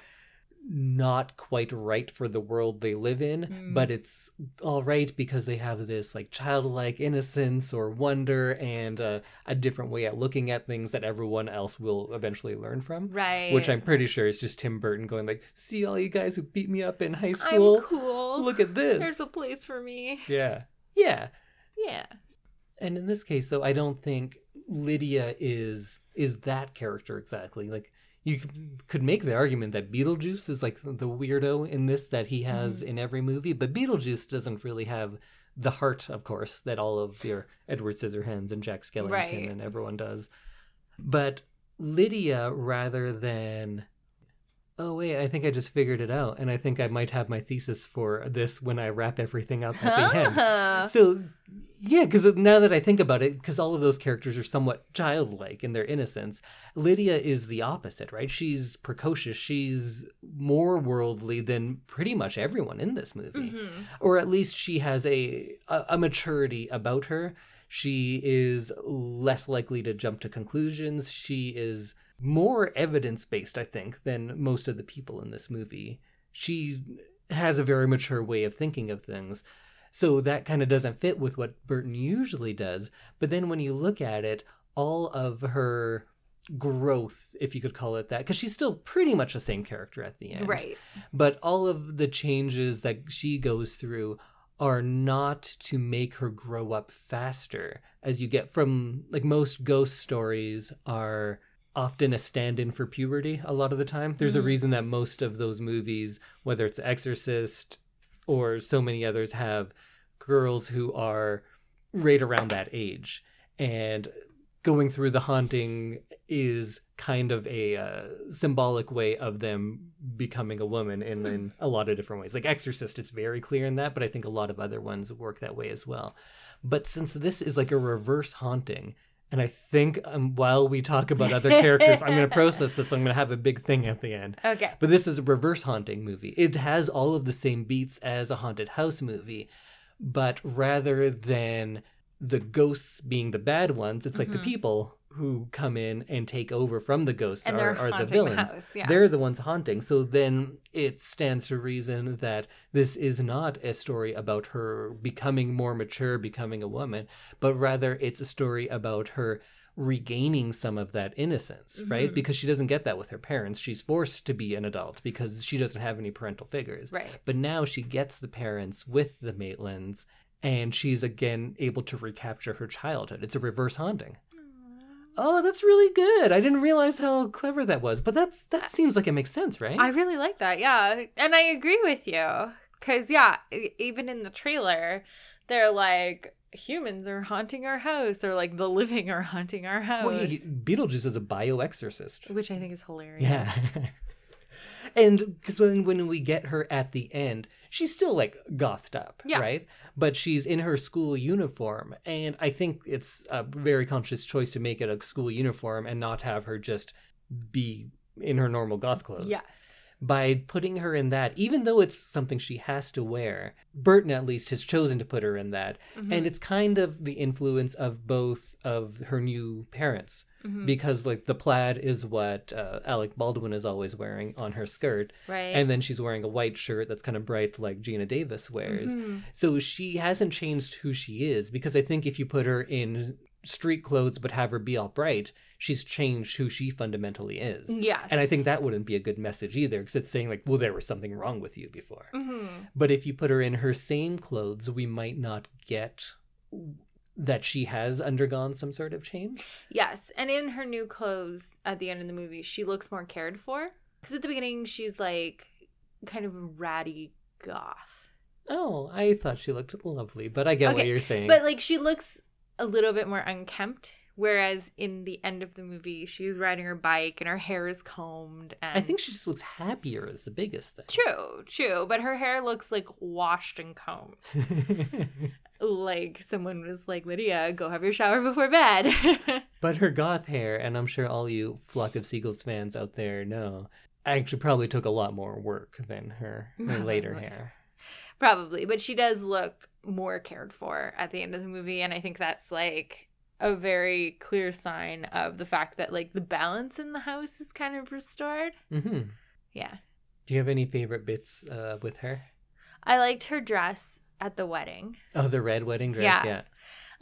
not quite right for the world they live in Mm. but it's all right because they have this like childlike innocence or wonder and uh, a different way at looking at things that everyone else will eventually learn from right. which i'm pretty sure is just tim burton going like see all you guys who beat me up in high school? I'm cool. look at this There's a place for me. yeah yeah Yeah. and in this case though i don't think lydia is is that character exactly like you could- make the argument that beetlejuice is like the weirdo in this that he has mm-hmm. in every movie but beetlejuice doesn't really have the heart of course that all of your edward scissorhands and jack skellington Right. and everyone does but lydia rather than oh wait i think i just figured it out and i think i might have my thesis for this when i wrap everything up at the end so, yeah, because now that I think about it, because all of those characters are somewhat childlike in their innocence, Lydia is the opposite, right? She's precocious. She's more worldly than pretty much everyone in this movie, Mhm. or at least she has a, a a maturity about her. She is less likely to jump to conclusions. She is more evidence based, I think, than most of the people in this movie. She has a very mature way of thinking of things. So that kind of doesn't fit with what Burton usually does. But then when you look at it, all of her growth, if you could call it that, because she's still pretty much the same character at the end. Right. But all of the changes that she goes through are not to make her grow up faster, as you get from like most ghost stories are often a stand-in for puberty a lot of the time. There's a Mhm. reason that most of those movies, whether it's Exorcist or so many others, have girls who are right around that age. And going through the haunting is kind of a uh, symbolic way of them becoming a woman in, in a lot of different ways. Like Exorcist, it's very clear in that, but I think a lot of other ones work that way as well. But since this is like a reverse haunting, And I think um, while we talk about other characters, I'm going to process this. So I'm going to have a big thing at the end. Okay. But this is a reverse haunting movie. It has all of the same beats as a haunted house movie, but rather than the ghosts being the bad ones, it's like the Mhm. people who come in and take over from the ghosts And are, they're the haunting the villains. house, yeah. They're the ones haunting. So then it stands to reason that this is not a story about her becoming more mature, becoming a woman, but rather it's a story about her regaining some of that innocence, right? Mhm. Because she doesn't get that with her parents. She's forced to be an adult because she doesn't have any parental figures. Right. But now she gets the parents with the Maitlands and she's again able to recapture her childhood. It's a reverse haunting. Oh, that's really good. I didn't realize how clever that was. But that's that seems like it makes sense, right? I really like that. Yeah. And I agree with you. Cuz yeah, even in the trailer, they're like humans are haunting our house or like the living are haunting our house, well, Beetlejuice is a bioexorcist. which I think is hilarious. Yeah. and because when, when we get her at the end, she's still like gothed up, Yeah. right? But she's in her school uniform. And I think it's a very conscious choice to make it a school uniform and not have her just be in her normal goth clothes. Yes. By putting her in that, even though it's something she has to wear, Burton at least has chosen to put her in that. Mhm. And it's kind of the influence of both of her new parents Mhm. because like the plaid is what uh, Alec Baldwin is always wearing on her skirt, right. and then she's wearing a white shirt that's kind of bright like Geena Davis wears. Mhm. So she hasn't changed who she is because I think if you put her in street clothes but have her be all bright, she's changed who she fundamentally is. Yes. And I think that wouldn't be a good message either because it's saying like, well, there was something wrong with you before. Mhm. But if you put her in her same clothes, we might not get that she has undergone some sort of change. Yes, and in her new clothes at the end of the movie, she looks more cared for. Because at the beginning, she's like kind of ratty goth. Oh, I thought she looked lovely, but I get what you're saying. But like she looks a little bit more unkempt. Whereas in the end of the movie, she's riding her bike and her hair is combed. And I think she just looks happier is the biggest thing. true, true. But her hair looks like washed and combed. Like someone was like, Lydia, go have your shower before bed. but her goth hair, and I'm sure all you Flock of Seagulls fans out there know, actually probably took a lot more work than her, her later hair. Probably, but she does look more cared for at the end of the movie, and I think that's like a very clear sign of the fact that like the balance in the house is kind of restored. hmm Yeah, Do you have any favorite bits uh, with her? I liked her dress at the wedding. Oh, the red wedding dress. Yeah.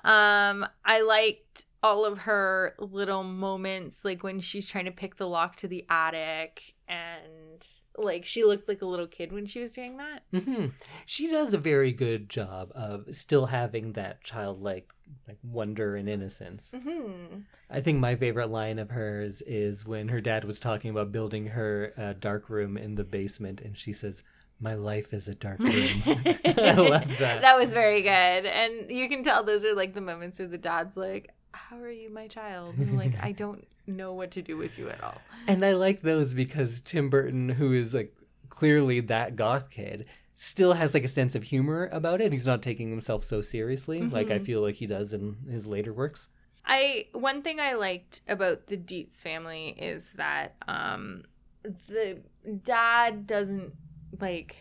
Yeah. Um, I liked all of her little moments, like when she's trying to pick the lock to the attic, and like she looked like a little kid when she was doing that. hmm She does a very good job of still having that childlike like wonder and innocence. hmm I think my favorite line of hers is when her dad was talking about building her uh, dark room in the basement, and she says, "My life is a dark room." I love that. That was very good. And you can tell those are like the moments where the dad's like, How are you, my child? And I'm like, I don't know what to do with you at all. And I like those because Tim Burton, who is like clearly that goth kid, still has like a sense of humor about it. He's not taking himself so seriously, like I Mhm. feel like he does in his later works. I one thing I liked about the Deetz family is that um the dad doesn't like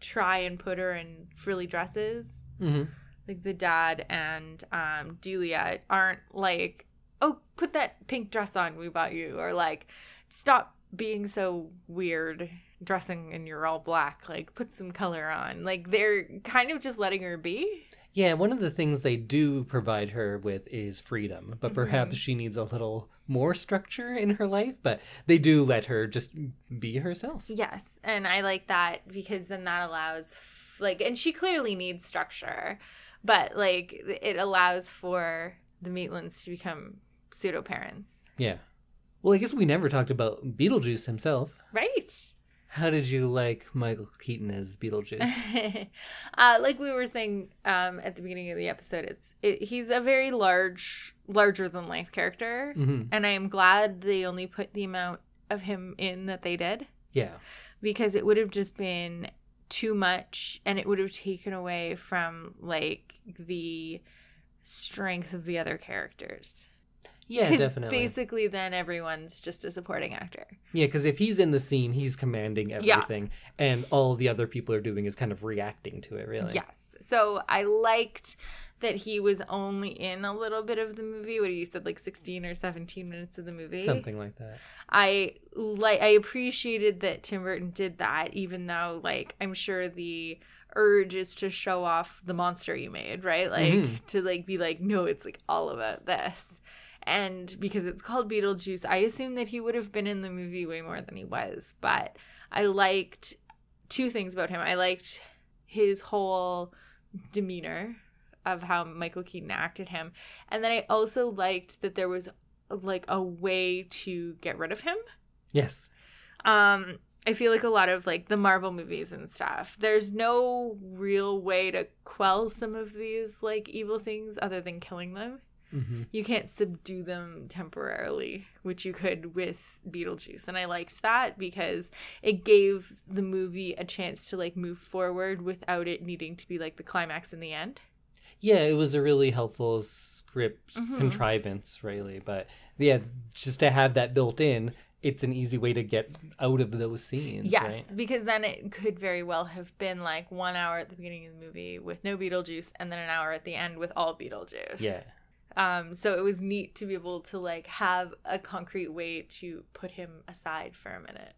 try and put her in frilly dresses. hmm Like the dad and um Delia aren't like, "Oh, put that pink dress on we bought you," or like, "Stop being so weird dressing and you're all black. Like, put some color on." Like they're kind of just letting her be. Yeah, one of the things they do provide her with is freedom, but perhaps Mhm. she needs a little more structure in her life. But they do let her just be herself. Yes, and I like that because then that allows f- like and she clearly needs structure, but like it allows for the Maitlands to become pseudo parents. Yeah. Well, I guess we never talked about Beetlejuice himself. Right. How did you like Michael Keaton as Beetlejuice? uh, like we were saying um, at the beginning of the episode, it's it, he's a very large, larger than life character, hmm and I am glad they only put the amount of him in that they did Yeah. because it would have just been too much, and it would have taken away from like the strength of the other characters. Yeah, definitely. basically, then everyone's just a supporting actor. Yeah, because if he's in the scene, he's commanding Yeah. everything, and all the other people are doing is kind of reacting to it. Really. Yes. So I liked that he was only in a little bit of the movie. What you said, like sixteen or seventeen minutes of the movie. Something like that. I like. I appreciated that Tim Burton did that, even though, like, I'm sure the urge is to show off the monster you made, right? Like Mhm. to like be like, no, it's like all about this. And because it's called Beetlejuice, I assumed that he would have been in the movie way more than he was. But I liked two things about him. I liked his whole demeanor of how Michael Keaton acted him. And then I also liked that there was like a way to get rid of him. Yes. Um I feel like a lot of like the Marvel movies and stuff. There's no real way to quell some of these like evil things other than killing them. Hmm You can't subdue them temporarily, which you could with Beetlejuice. And I liked that because it gave the movie a chance to like move forward without it needing to be like the climax in the end. Yeah, it was a really helpful script Mhm. contrivance, really. But yeah, just to have that built in, it's an easy way to get out of those scenes. Yes, right? because then it could very well have been like one hour at the beginning of the movie with no Beetlejuice, and then an hour at the end with all Beetlejuice. Yeah. Um, so it was neat to be able to like have a concrete way to put him aside for a minute.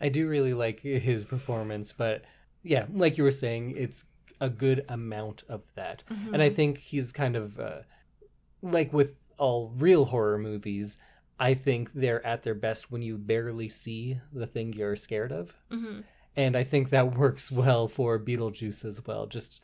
I do really like his performance, but yeah, like you were saying, it's a good amount of that. Mm-hmm. And I think he's kind of uh, like with all real horror movies, I think they're at their best when you barely see the thing you're scared of. hmm And I think that works well for Beetlejuice as well. Just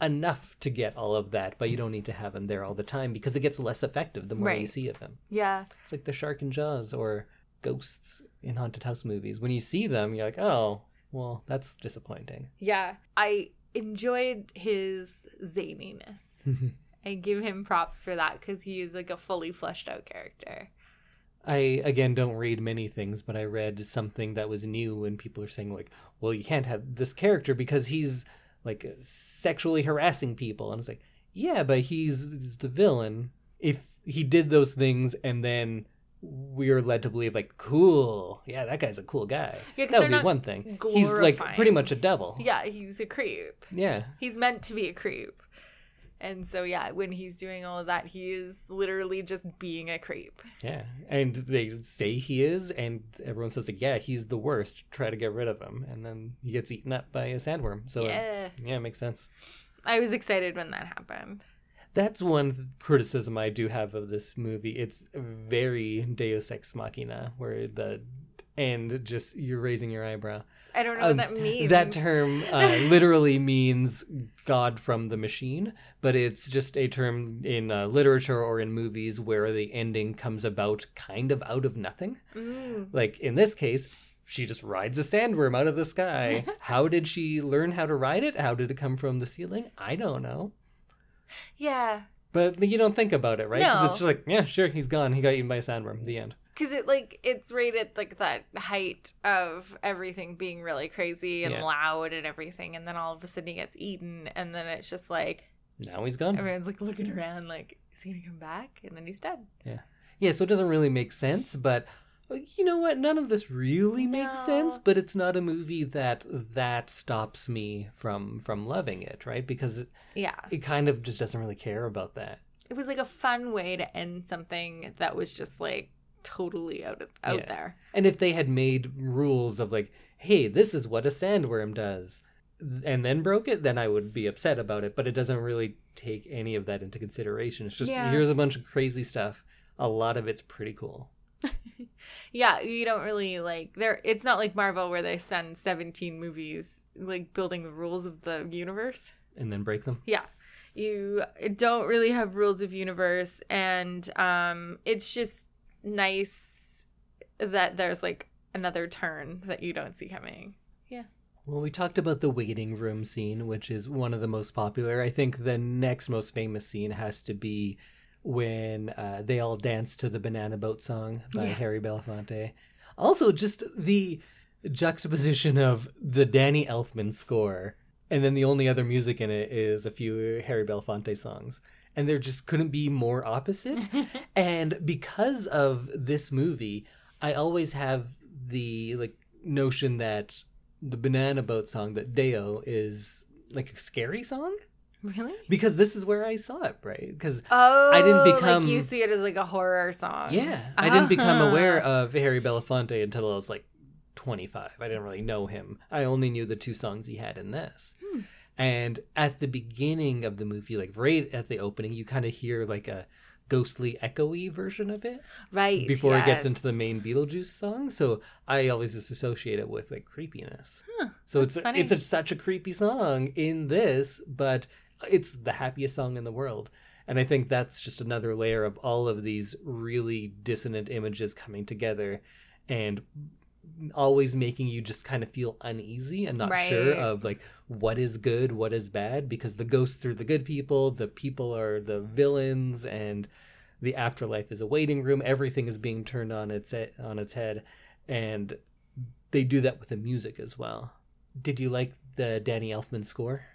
enough to get all of that, but you don't need to have him there all the time because it gets less effective the more you see of him. Yeah, It's like the shark in Jaws or ghosts in haunted house movies. When you see them, you're like, oh, well, that's disappointing. yeah. I enjoyed his zaniness. I give him props for that because he is like a fully fleshed out character. I again don't read many things, but I read something that was new and people are saying like, well, you can't have this character because he's like sexually harassing people. And it's like, yeah, but he's the villain. If he did those things and then we are led to believe like, cool, yeah, that guy's a cool guy. Yeah, that would be one thing. He's like pretty much a devil. Yeah, he's a creep. Yeah. He's meant to be a creep. And so, yeah, when he's doing all of that, he is literally just being a creep. Yeah, and they say he is, and everyone says like, "Yeah, he's the worst. Try to get rid of him," and then he gets eaten up by a sandworm. So yeah. yeah, it makes sense. I was excited when that happened. That's one criticism I do have of this movie. It's very Deus Ex Machina, where the end just you're raising your eyebrow. I don't know Um, what that means. That term uh, literally means God from the machine, but it's just a term in uh, literature or in movies where the ending comes about kind of out of nothing. Mm. Like in this case, she just rides a sandworm out of the sky. how did she learn how to ride it? How did it come from the ceiling? I don't know. Yeah. But you don't think about it, right? Because No. it's just like, yeah, sure, he's gone. He got eaten by a sandworm. The end. Because it, like, it's right at, like, that height of everything being really crazy and Yeah. loud and everything. And then all of a sudden he gets eaten. And then it's just like, Now he's gone. everyone's, like, looking around, like, is he going to come back? And then he's dead. Yeah, Yeah, so it doesn't really make sense, but you know what? None of this really makes sense, but it's not a movie that that stops me from from loving it, right? Because it, Yeah. it kind of just doesn't really care about that. It was, like, a fun way to end something that was just, like, totally out, of, out Yeah. there. And if they had made rules of like, hey, this is what a sandworm does, and then broke it, then I would be upset about it. But it doesn't really take any of that into consideration. It's just Yeah. here's a bunch of crazy stuff. A lot of it's pretty cool. Yeah, you don't really like there. It's not like Marvel where they spend seventeen movies like building the rules of the universe. And then break them. Yeah, you don't really have rules of universe, and um, it's just nice that there's like another turn that you don't see coming. Yeah. Well, we talked about the waiting room scene, which is one of the most popular. I think the next most famous scene has to be when uh, they all dance to the Banana Boat song by Yeah. Harry Belafonte. Also, just the juxtaposition of the Danny Elfman score, and then the only other music in it is a few Harry Belafonte songs. And there just couldn't be more opposite. and because of this movie, I always have the like notion that the Banana Boat song that Day-O is like a scary song Really? because this is where I saw it, right? Because Oh, I didn't become- like you see it as like a horror song. yeah, I didn't become Ah. aware of Harry Belafonte until I was like 25. I didn't really know him. I only knew the two songs he had in this. And at the beginning of the movie, like right at the opening, you kind of hear like a ghostly, echoey version of it right before it gets into the main Beetlejuice song. So I always just associate it with like creepiness. Huh, so it's funny. it's a, such a creepy song in this, but it's the happiest song in the world. And I think that's just another layer of all of these really dissonant images coming together and always making you just kind of feel uneasy and not sure of like what is good, what is bad, because the ghosts are the good people, the people are the villains, and the afterlife is a waiting room. Everything is being turned on its on its head, and they do that with the music as well. Did you like the Danny Elfman score?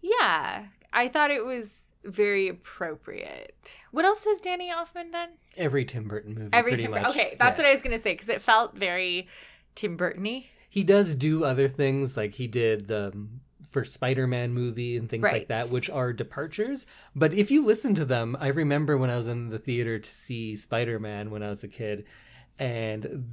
Yeah, I thought it was very appropriate. What else has Danny Elfman done? Every Tim Burton movie, Every pretty Tim. much. Okay, that's Yeah. what I was gonna say because it felt very Tim Burton-y. he does do other things like he did the um, first spider-man movie and things like that which are departures but if you listen to them i remember when i was in the theater to see spider-man when i was a kid and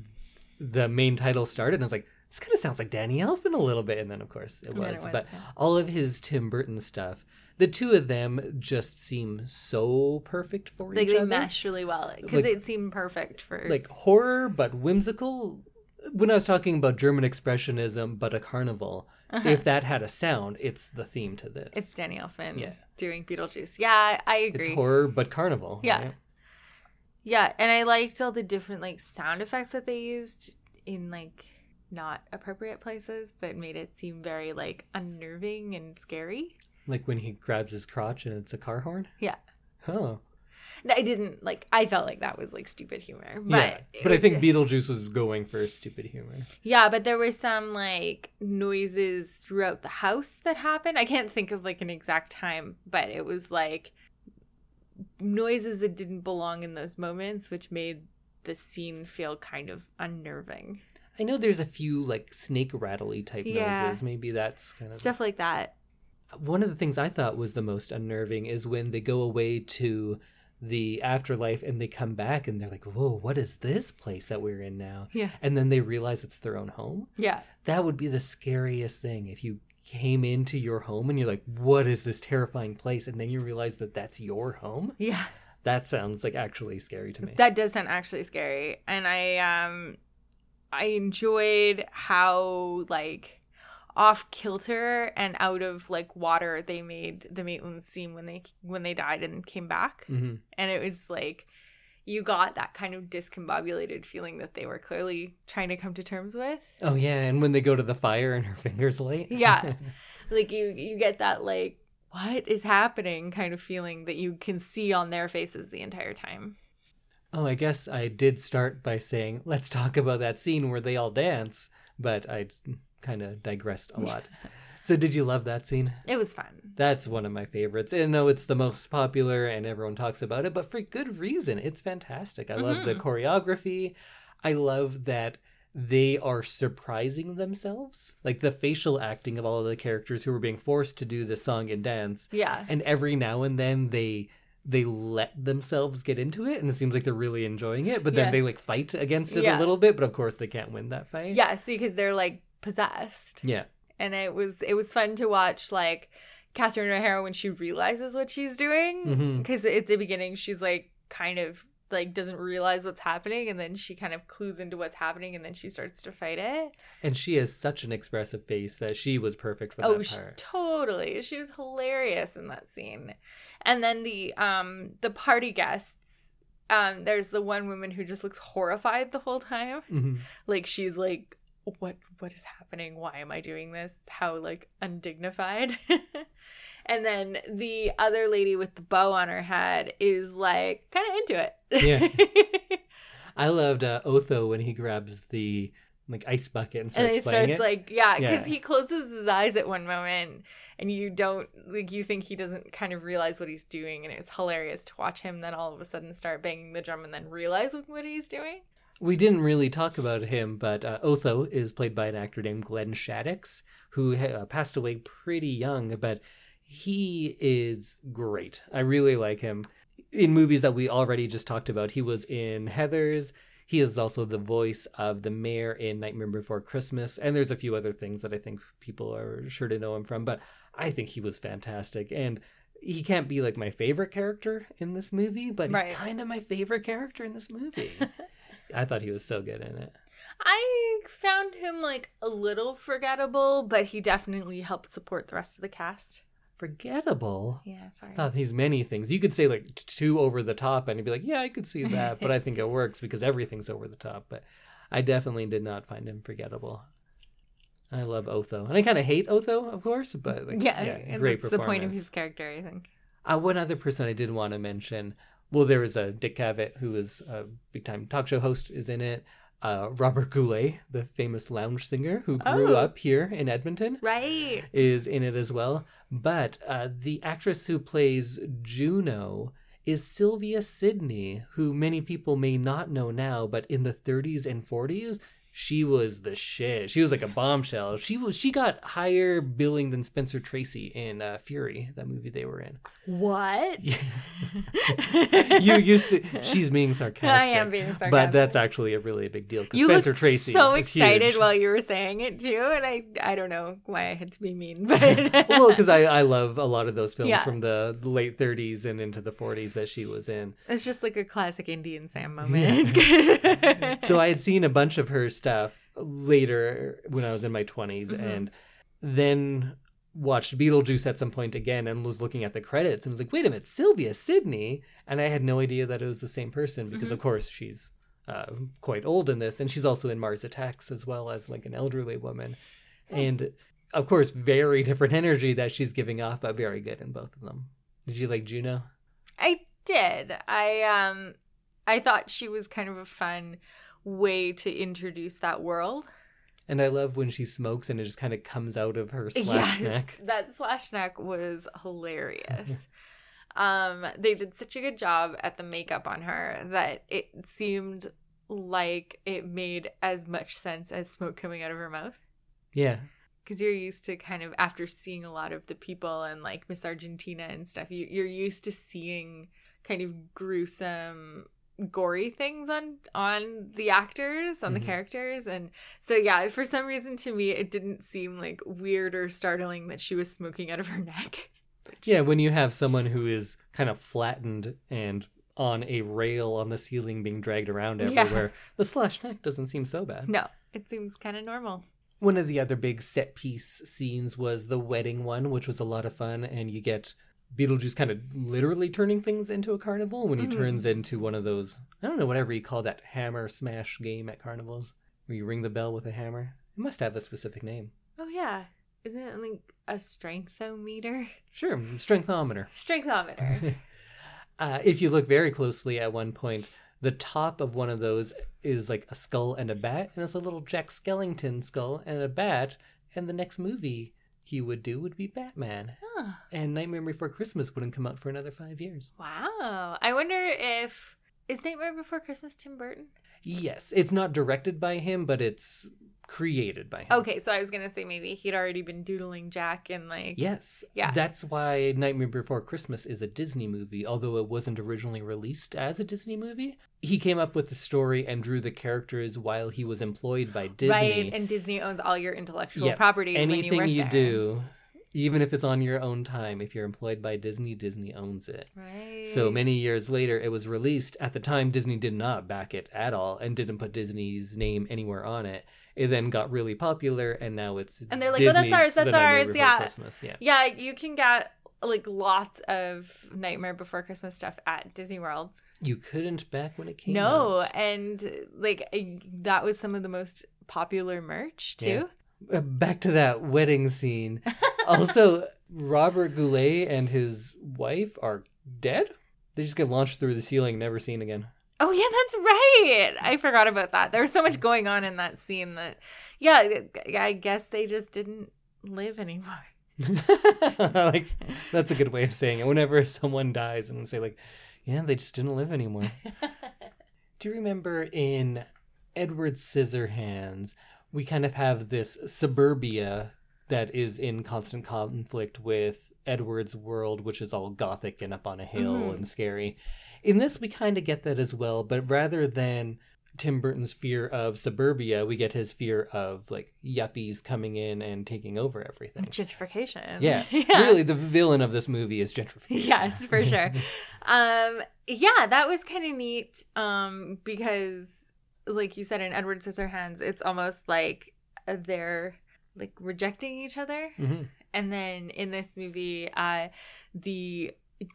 the main title started and i was like this kind of sounds like danny elfman a little bit and then of course it was, it was, but yeah. all of his tim burton stuff the two of them just seem so perfect for Like each they other They mesh really well because Like- it seemed perfect for like horror but whimsical when i was talking about german expressionism but a carnival if that had a sound it's the theme to this Uh-huh. it's Danny Elfman Yeah. doing Beetlejuice. Yeah, I agree. it's horror but carnival Yeah. right? Yeah, and I liked all the different like sound effects that they used in like not appropriate places that made it seem very like unnerving and scary. Like when he grabs his crotch and it's a car horn Yeah. oh I didn't like I felt like that was like stupid humor. But yeah but i think beetlejuice was going for stupid humor Yeah, but there were some like noises throughout the house that happened. I can't think of like an exact time, but it was like noises that didn't belong in those moments, which made the scene feel kind of unnerving. i know there's a few like snake rattly type Yeah. noises maybe that's kind of Stuff like that. One of the things I thought was the most unnerving is when they go away to the afterlife and they come back and they're like, "Whoa, what is this place that we're in now?" Yeah. And then they realize it's their own home. Yeah. That would be the scariest thing if you came into your home and you're like, "What is this terrifying place?" and then you realize that that's your home. Yeah. That sounds like actually scary to me. That does sound actually scary. And I um I enjoyed how like off kilter and out of like water they made the Maitlands seem when they when they died and came back. hmm And it was like you got that kind of discombobulated feeling that they were clearly trying to come to terms with. Oh yeah, and when they go to the fire and her fingers light. Yeah. Like you you get that like what is happening kind of feeling that you can see on their faces the entire time. Oh, I guess I did start by saying, let's talk about that scene where they all dance, but I kind of digressed a lot. so, did you love that scene? It was fun. That's one of my favorites. And no, it's the most popular and everyone talks about it, but for good reason. It's fantastic. I love the mm-hmm. choreography. I love that they are surprising themselves. Like the facial acting of all of the characters who were being forced to do the song and dance Yeah. and every now and then they they let themselves get into it and it seems like they're really enjoying it but then Yeah. they like fight against it Yeah. a little bit but of course they can't win that fight Yeah, see, because they're like possessed, yeah and it was it was fun to watch like Catherine O'Hara when she realizes what she's doing. Because at the beginning she's like kind of like doesn't realize what's happening, and then she kind of clues into what's happening, and then she starts to fight it. and she has such an expressive face that she was perfect for oh, that part totally! She was hilarious in that scene. And then the um the party guests. Um, there's the one woman who just looks horrified the whole time. Mhm. like she's like what what is happening? Why am i doing this? How like undignified? And then the other lady with the bow on her head is like kind of into it. Yeah. i loved uh, otho when he grabs the like ice bucket and and starts he playing starts it. like yeah because Yeah. he closes his eyes at one moment and you don't like you think he doesn't kind of realize what he's doing and it's hilarious to watch him then all of a sudden start banging the drum and then realize what he's doing We didn't really talk about him, but uh, Otho is played by an actor named Glenn Shadix, who uh, passed away pretty young, but he is great. I really like him. In movies that we already just talked about, he was in Heathers. He is also the voice of the mayor in Nightmare Before Christmas, and there's a few other things that I think people are sure to know him from, but I think he was fantastic. And he can't be like my favorite character in this movie, but Right. he's kind of my favorite character in this movie. I thought he was so good in it. i found him like a little forgettable but he definitely helped support the rest of the cast Forgettable. yeah sorry I thought he's many things. You could say like too over the top, and you'd be like, yeah, I could see that, but I think it works because everything's over the top. But I definitely did not find him forgettable. I love Otho, and I kind of hate Otho, of course, but like, yeah, yeah, great that's the point of his character i think Uh, one other person I did want to mention. Well, there is a Dick Cavett who is a big time talk show host is in it. Uh, Robert Goulet, the famous lounge singer who grew Oh. up here in Edmonton, right is in it as well. But uh, the actress who plays Juno is Sylvia Sidney, who many people may not know now, but in the 30s and 40s, she was the shit. She was like a bombshell. She was she got higher billing than Spencer Tracy in uh, Fury, that movie they were in. what you used to, she's being sarcastic. I am being sarcastic. But that's actually a really big deal because You Spencer looked Tracy so excited huge. while you were saying it too, and I I don't know why I had to be mean, but well, because I, I love a lot of those films Yeah. from the late 30s and into the 40s that she was in. it's just like a classic Indian Sam moment. So I had seen a bunch of her stuff later when I was in my 20s Mhm. and then watched Beetlejuice at some point again and was looking at the credits and was like, wait a minute, Sylvia Sidney? And I had no idea that it was the same person because, of course, she's uh, quite old in this and she's also in Mars Attacks as well as like an elderly woman. And of course, very different energy that she's giving off, but very good in both of them. Did you like Juno? I did. I um I thought she was kind of a fun way to introduce that world. And I love when she smokes and it just kind of comes out of her slash neck. That slash neck was hilarious. um, they did such a good job at the makeup on her that it seemed like it made as much sense as smoke coming out of her mouth. Yeah. Because you're used to kind of after seeing a lot of the people and like Miss Argentina and stuff, you, you're used to seeing kind of gruesome gory things on on the actors on Mhm. the characters and so yeah for some reason to me it didn't seem like weird or startling that she was smoking out of her neck Yeah, when you have someone who is kind of flattened and on a rail on the ceiling being dragged around Yeah. everywhere, the slash neck doesn't seem so bad. no it seems kind of normal One of the other big set piece scenes was the wedding one, which was a lot of fun, and you get Beetlejuice kind of literally turning things into a carnival when he Mhm. turns into one of those I don't know, whatever you call that hammer smash game at carnivals, where you ring the bell with a hammer. It must have a specific name. oh yeah isn't it like a strengthometer Sure, strengthometer. strengthometer uh, if you look very closely at one point, the top of one of those is like a skull and a bat, and it's a little Jack Skellington skull and a bat. And the next movie he would do would be Batman. Huh. And Nightmare Before Christmas wouldn't come out for another five years. wow i wonder if is nightmare before christmas tim burton Yes, it's not directed by him, but it's created by him. Okay, so I was gonna say maybe he'd already been doodling Jack and like Yes. Yeah. That's why Nightmare Before Christmas is a Disney movie, although it wasn't originally released as a Disney movie. He came up with the story and drew the characters while he was employed by Disney. right, and Disney owns all your intellectual Yeah, property. when you, Anything work you, there. do, even if it's on your own time, if you're employed by Disney, Disney owns it. right? So many years later, it was released. At the time, Disney did not back it at all and didn't put Disney's name anywhere on it. It then got really popular, and now it's And they're like, "Oh, that's ours, that's ours, yeah. Christmas. Yeah. Yeah, you can get like lots of Nightmare Before Christmas stuff at Disney World. You couldn't back when it came No, out. and like that was some of the most popular merch too. Uh, back to that wedding scene. also, Robert Goulet and his wife are dead. They just get launched through the ceiling, never seen again. Oh yeah, that's right. I forgot about that. There was so much going on in that scene that, yeah, I guess they just didn't live anymore. like that's a good way of saying it. Whenever someone dies, and say like, "Yeah, they just didn't live anymore." Do you remember in Edward Scissorhands, we kind of have this suburbia that is in constant conflict with Edward's world, which is all gothic and up on a hill Mhm. and scary. In this, we kind of get that as well, but rather than Tim Burton's fear of suburbia, we get his fear of like yuppies coming in and taking over everything. Gentrification. Yeah, really, the villain of this movie is gentrification. yes, for sure. um, yeah, that was kind of neat. Um, because like you said in Edward Scissorhands, it's almost like they're like rejecting each other, Mhm. and then in this movie, uh, the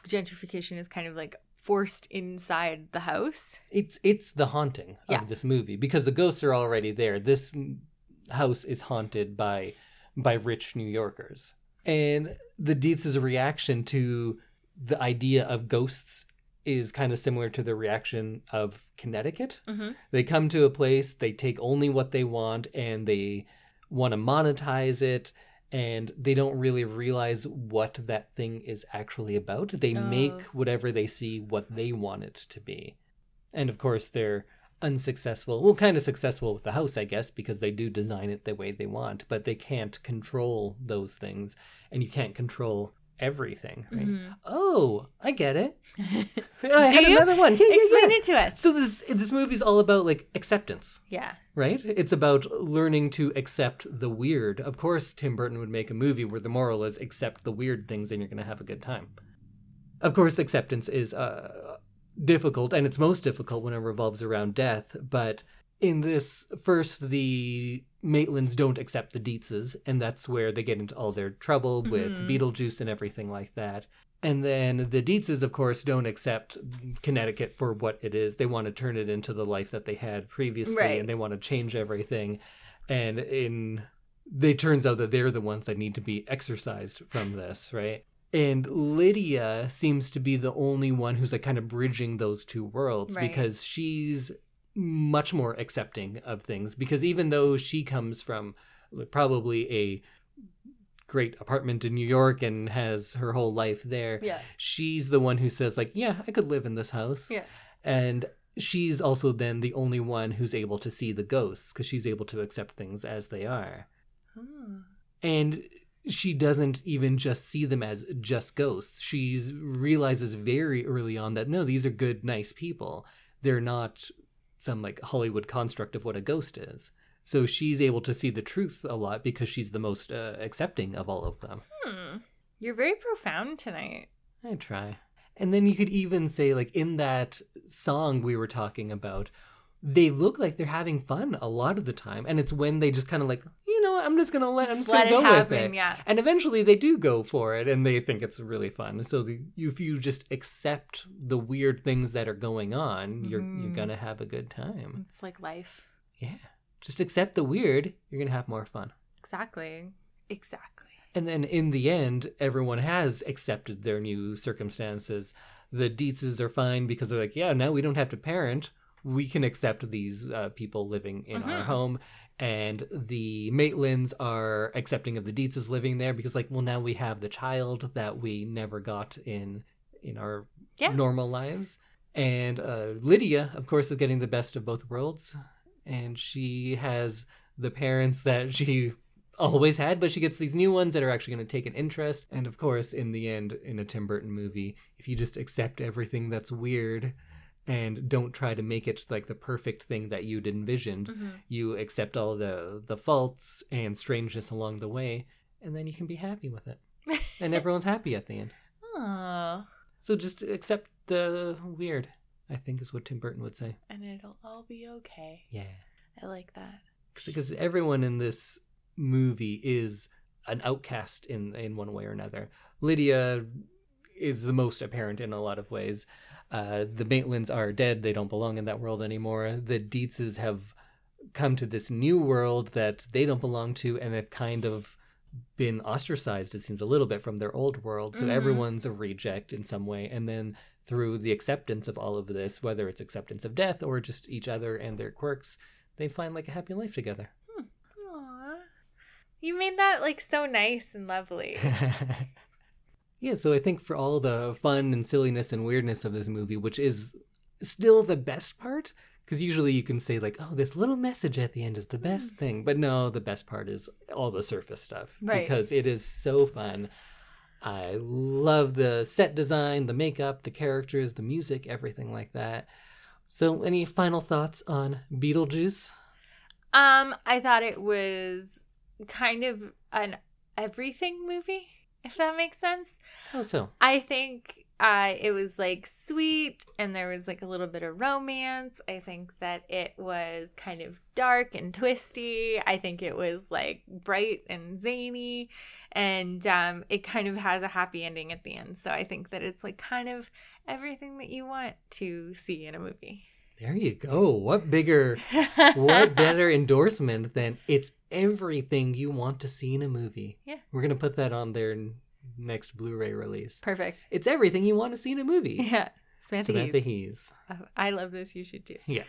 gentrification is kind of like forced inside the house. It's it's the haunting of Yeah. this movie because the ghosts are already there. This house is haunted by by rich New Yorkers, and the Deetz's reaction to the idea of ghosts is kind of similar to the reaction of Connecticut. Mm-hmm. They come to a place, they take only what they want, and they want to monetize it. And they don't really realize what that thing is actually about. They Oh. make whatever they see what they want it to be. And of course, they're unsuccessful. Well, kind of successful with the house, I guess, because they do design it the way they want, but they can't control those things. And you can't control everything, right? Mhm. Oh, I get it. I Do had you? another one. Yeah, yeah, Explain yeah. it to us. So this this movie's all about like acceptance, yeah. right? It's about learning to accept the weird. Of course, Tim Burton would make a movie where the moral is accept the weird things and you're going to have a good time. Of course, acceptance is uh, difficult and it's most difficult when it revolves around death, but in this first the Maitlands don't accept the Deetzes and that's where they get into all their trouble with Mhm. Beetlejuice and everything like that. And then the Deetzes, of course, don't accept Connecticut for what it is. They want to turn it into the life that they had previously, Right. and they want to change everything. And in, they turns out that they're the ones that need to be exercised from this, right? And Lydia seems to be the only one who's like kind of bridging those two worlds Right. because she's much more accepting of things. Because even though she comes from probably a great apartment in New York and has her whole life there, Yeah. she's the one who says like yeah i could live in this house Yeah. and she's also then the only one who's able to see the ghosts because she's able to accept things as they are and she doesn't even just see them as just ghosts she realizes very early on that no these are good nice people they're not some like hollywood construct of what a ghost is so she's able to see the truth a lot because she's the most uh, accepting of all of them Hmm. You're very profound tonight. I try. And then you could even say, like, in that song we were talking about, they look like they're having fun a lot of the time. And it's when they just kind of like, you know what, I'm just going to let, I'm Just just gonna it go with it. Yeah. And eventually they do go for it and they think it's really fun. So the, if you just accept the weird things that are going on, you're, you're Mhm. going to have a good time. It's like life. Yeah. Just accept the weird, you're going to have more fun. Exactly. Exactly. And then in the end, everyone has accepted their new circumstances. The Deetzes are fine because they're like, yeah, now we don't have to parent. We can accept these uh, people living in our Mhm. home. And the Maitlands are accepting of the Deetzes living there because, like, well, now we have the child that we never got in in our Yeah. normal lives. And uh, Lydia, of course, is getting the best of both worlds. And she has the parents that she always had, but she gets these new ones that are actually going to take an interest. And of course, in the end, in a Tim Burton movie, if you just accept everything that's weird and don't try to make it like the perfect thing that you'd envisioned, Mhm. you accept all the the faults and strangeness along the way, and then you can be happy with it. And everyone's happy at the end. Oh, So just accept the weird, I think is what Tim Burton would say. and it'll all be okay. Yeah. I like that. because everyone in this movie is an outcast in in one way or another. Lydia is the most apparent in a lot of ways. Uh, the Maitlands are dead; they don't belong in that world anymore. The Deetzes have come to this new world that they don't belong to, and have kind of been ostracized. It seems a little bit from their old world, so Mhm. everyone's a reject in some way. And then through the acceptance of all of this, whether it's acceptance of death or just each other and their quirks, they find like a happy life together. Aw. You made that like so nice and lovely. yeah, so I think for all the fun and silliness and weirdness of this movie, which is still the best part, because usually you can say like, "Oh, this little message at the end is the best thing," but no, the best part is all the surface stuff Right. because it is so fun. I love the set design, the makeup, the characters, the music, everything like that. So, any final thoughts on Beetlejuice? Um, I thought it was kind of an everything movie, if that makes sense. How so? I think uh, it was like sweet and there was like a little bit of romance. I think that it was kind of dark and twisty. I think it was like bright and zany and um, it kind of has a happy ending at the end. So I think that it's like kind of everything that you want to see in a movie. There you go. What bigger what better endorsement than it's everything you want to see in a movie? Yeah. We're going to put that on their next Blu ray release. Perfect. It's everything you want to see in a movie. Yeah. Samantha, Samantha Hughes. Hees. Uh, I love this. You should too. Yeah.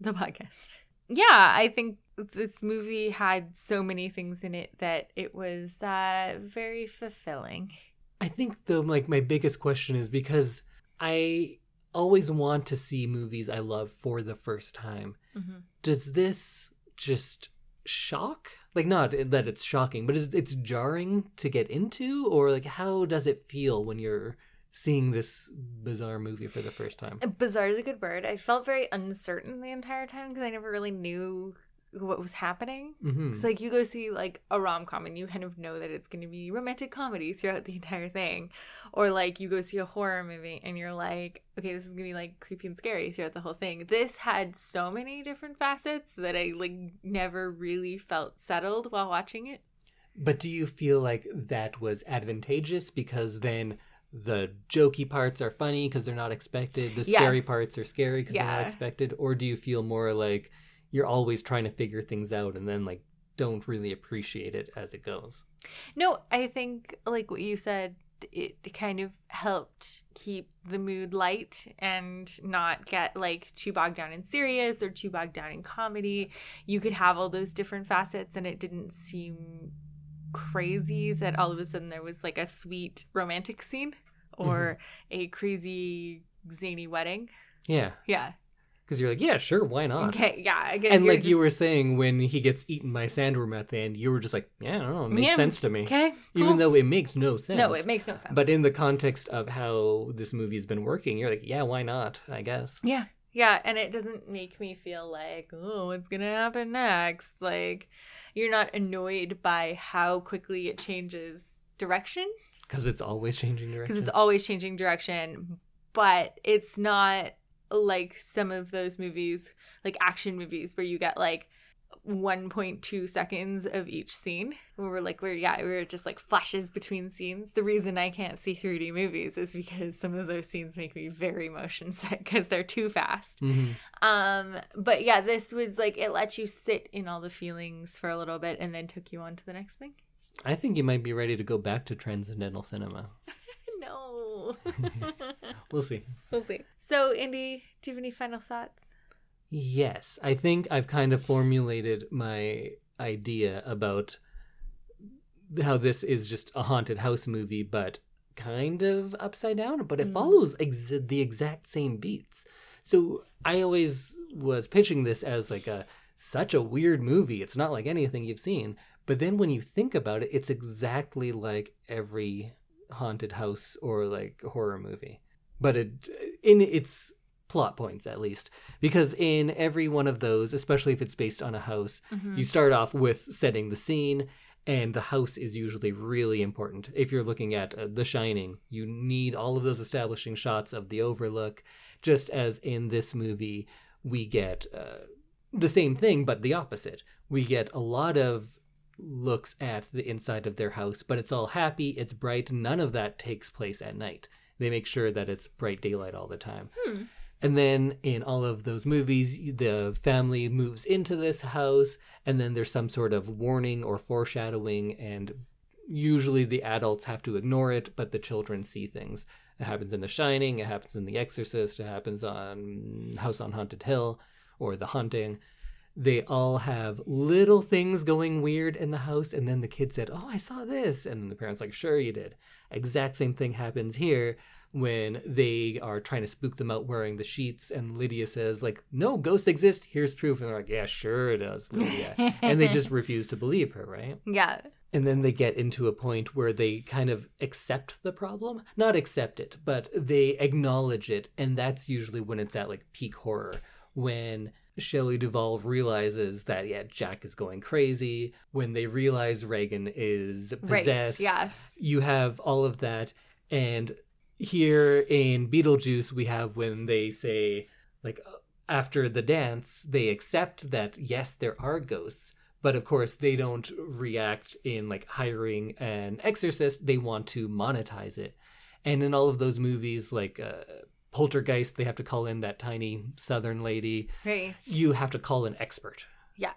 The podcast. Yeah, I think this movie had so many things in it that it was uh, very fulfilling. I think the like my biggest question is because I always want to see movies I love for the first time. Mm-hmm. Does this just shock? Like not that it's shocking, but is it's jarring to get into or like how does it feel when you're seeing this bizarre movie for the first time? Bizarre is a good word. I felt very uncertain the entire time because I never really knew what was happening. Mm-hmm. It's like you go see like a rom com and you kind of know that it's going to be romantic comedy throughout the entire thing, or like you go see a horror movie and you're like, okay, this is gonna be like creepy and scary throughout the whole thing. This had so many different facets that I like never really felt settled while watching it. But do you feel like that was advantageous because then the jokey parts are funny because they're not expected, the scary Yes. parts are scary because they're not expected, or do you feel more like you're always trying to figure things out and then like don't really appreciate it as it goes? No, I think like what you said, it kind of helped keep the mood light and not get like too bogged down in serious or too bogged down in comedy. You could have all those different facets and it didn't seem crazy that all of a sudden there was like a sweet romantic scene or mm-hmm. a crazy zany wedding. Yeah, Yeah. Because you're like, yeah, sure, why not? Okay. Yeah. Again, And like you were saying, when he gets eaten by sandworm at the end, you were just like, yeah, I don't know, it makes Yeah, sense to me. Okay. Even though it makes no sense. no, it makes no sense. But in the context of how this movie's been working, you're like, yeah, why not? I guess. Yeah. Yeah, and it doesn't make me feel like, oh, what's going to happen next? Like, you're not annoyed by how quickly it changes direction Because it's always changing direction. because it's always changing direction, but it's not like some of those movies, like action movies, where you get like 1.2 seconds of each scene where we're like we're yeah we're just like flashes between scenes the reason i can't see 3d movies is because some of those scenes make me very motion sick because they're too fast Mhm. um but yeah this was like it lets you sit in all the feelings for a little bit and then took you on to the next thing I think you might be ready to go back to transcendental cinema. No We'll see. we'll see so indy do you have any final thoughts Yes, I think I've kind of formulated my idea about how this is just a haunted house movie, but kind of upside down, but it Mm. follows ex- the exact same beats. So I always was pitching this as like a such a weird movie. It's not like anything you've seen. But then when you think about it, it's exactly like every haunted house or like horror movie. But it in its plot points at least because in every one of those especially if it's based on a house Mm-hmm. you start off with setting the scene and the house is usually really important if you're looking at uh, the shining you need all of those establishing shots of the overlook just as in this movie we get uh, the same thing but the opposite we get a lot of looks at the inside of their house but it's all happy it's bright none of that takes place at night they make sure that it's bright daylight all the time Hmm. and then in all of those movies, the family moves into this house, and then there's some sort of warning or foreshadowing, and usually the adults have to ignore it, but the children see things. It happens in The Shining, it happens in The Exorcist, it happens on House on Haunted Hill, or The Haunting. They all have little things going weird in the house. And then the kid said, Oh, I saw this. And the parents like, Sure, you did. Exact same thing happens here when they are trying to spook them out wearing the sheets and lydia says like no ghosts exist here's proof and they're like yeah sure it does lydia and they just refuse to believe her right Yeah. and then they get into a point where they kind of accept the problem not accept it but they acknowledge it and that's usually when it's at like peak horror when Shelley Duvall realizes that yeah Jack is going crazy when they realize Regan is Right. possessed Yes. you have all of that and here in beetlejuice we have when they say like uh, after the dance they accept that yes there are ghosts but of course they don't react in like hiring an exorcist they want to monetize it and in all of those movies like uh, poltergeist they have to call in that tiny southern lady Right. you have to call an expert Yeah.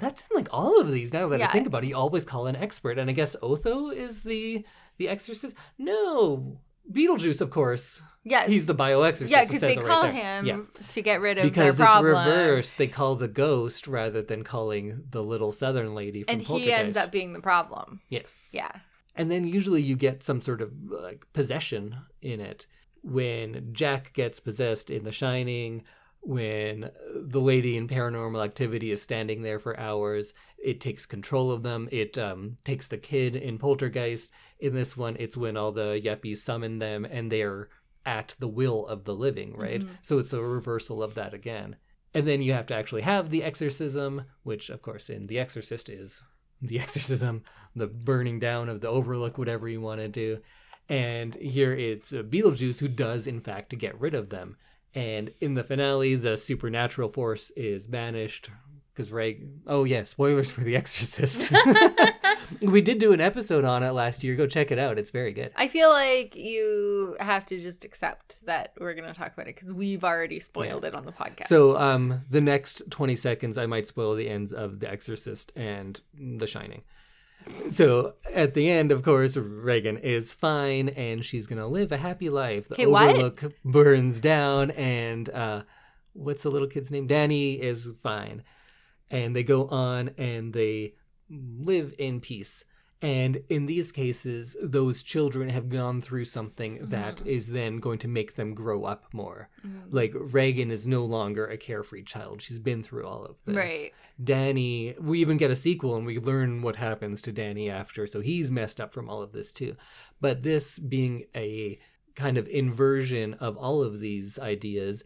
that's in like all of these now that Yeah. I think about it. You always call an expert, and I guess Otho is the the exorcist. No, Beetlejuice, of course. Yes. He's the bioexorcist. yeah, because they right call him Yeah. to get rid of Because their it's problem. reversed. They call the ghost rather than calling the little southern lady from and he Poltergeist. ends up being the problem. yes. Yeah. And then usually you get some sort of like possession in it. When Jack gets possessed in The Shining, when the lady in Paranormal Activity is standing there for hours, it takes control of them. It um, takes the kid in Poltergeist. In this one, it's when all the yuppies summon them and they're at the will of the living, right? Mhm. So it's a reversal of that again. And then you have to actually have the exorcism, which, of course, in The Exorcist is the exorcism, the burning down of the overlook, whatever you want to do. And here it's uh, Beetlejuice who does, in fact, get rid of them. And in the finale, the supernatural force is banished because Ray. Oh yeah, spoilers for The Exorcist. we did do an episode on it last year. Go check it out. It's very good. I feel like you have to just accept that we're going to talk about it because we've already spoiled it on the podcast. So, um, the next 20 seconds, I might spoil the ends of The Exorcist and The Shining. So, at the end, of course, Regan is fine and she's going to live a happy life. The Okay, what? overlook burns down, and uh, what's the little kid's name? Danny is fine. And they go on and they live in peace. And in these cases, those children have gone through something that is then going to make them grow up more. Mm. Like Regan is no longer a carefree child. She's been through all of this. right. Danny, we even get a sequel and we learn what happens to Danny after. So he's messed up from all of this too. But this being a kind of inversion of all of these ideas,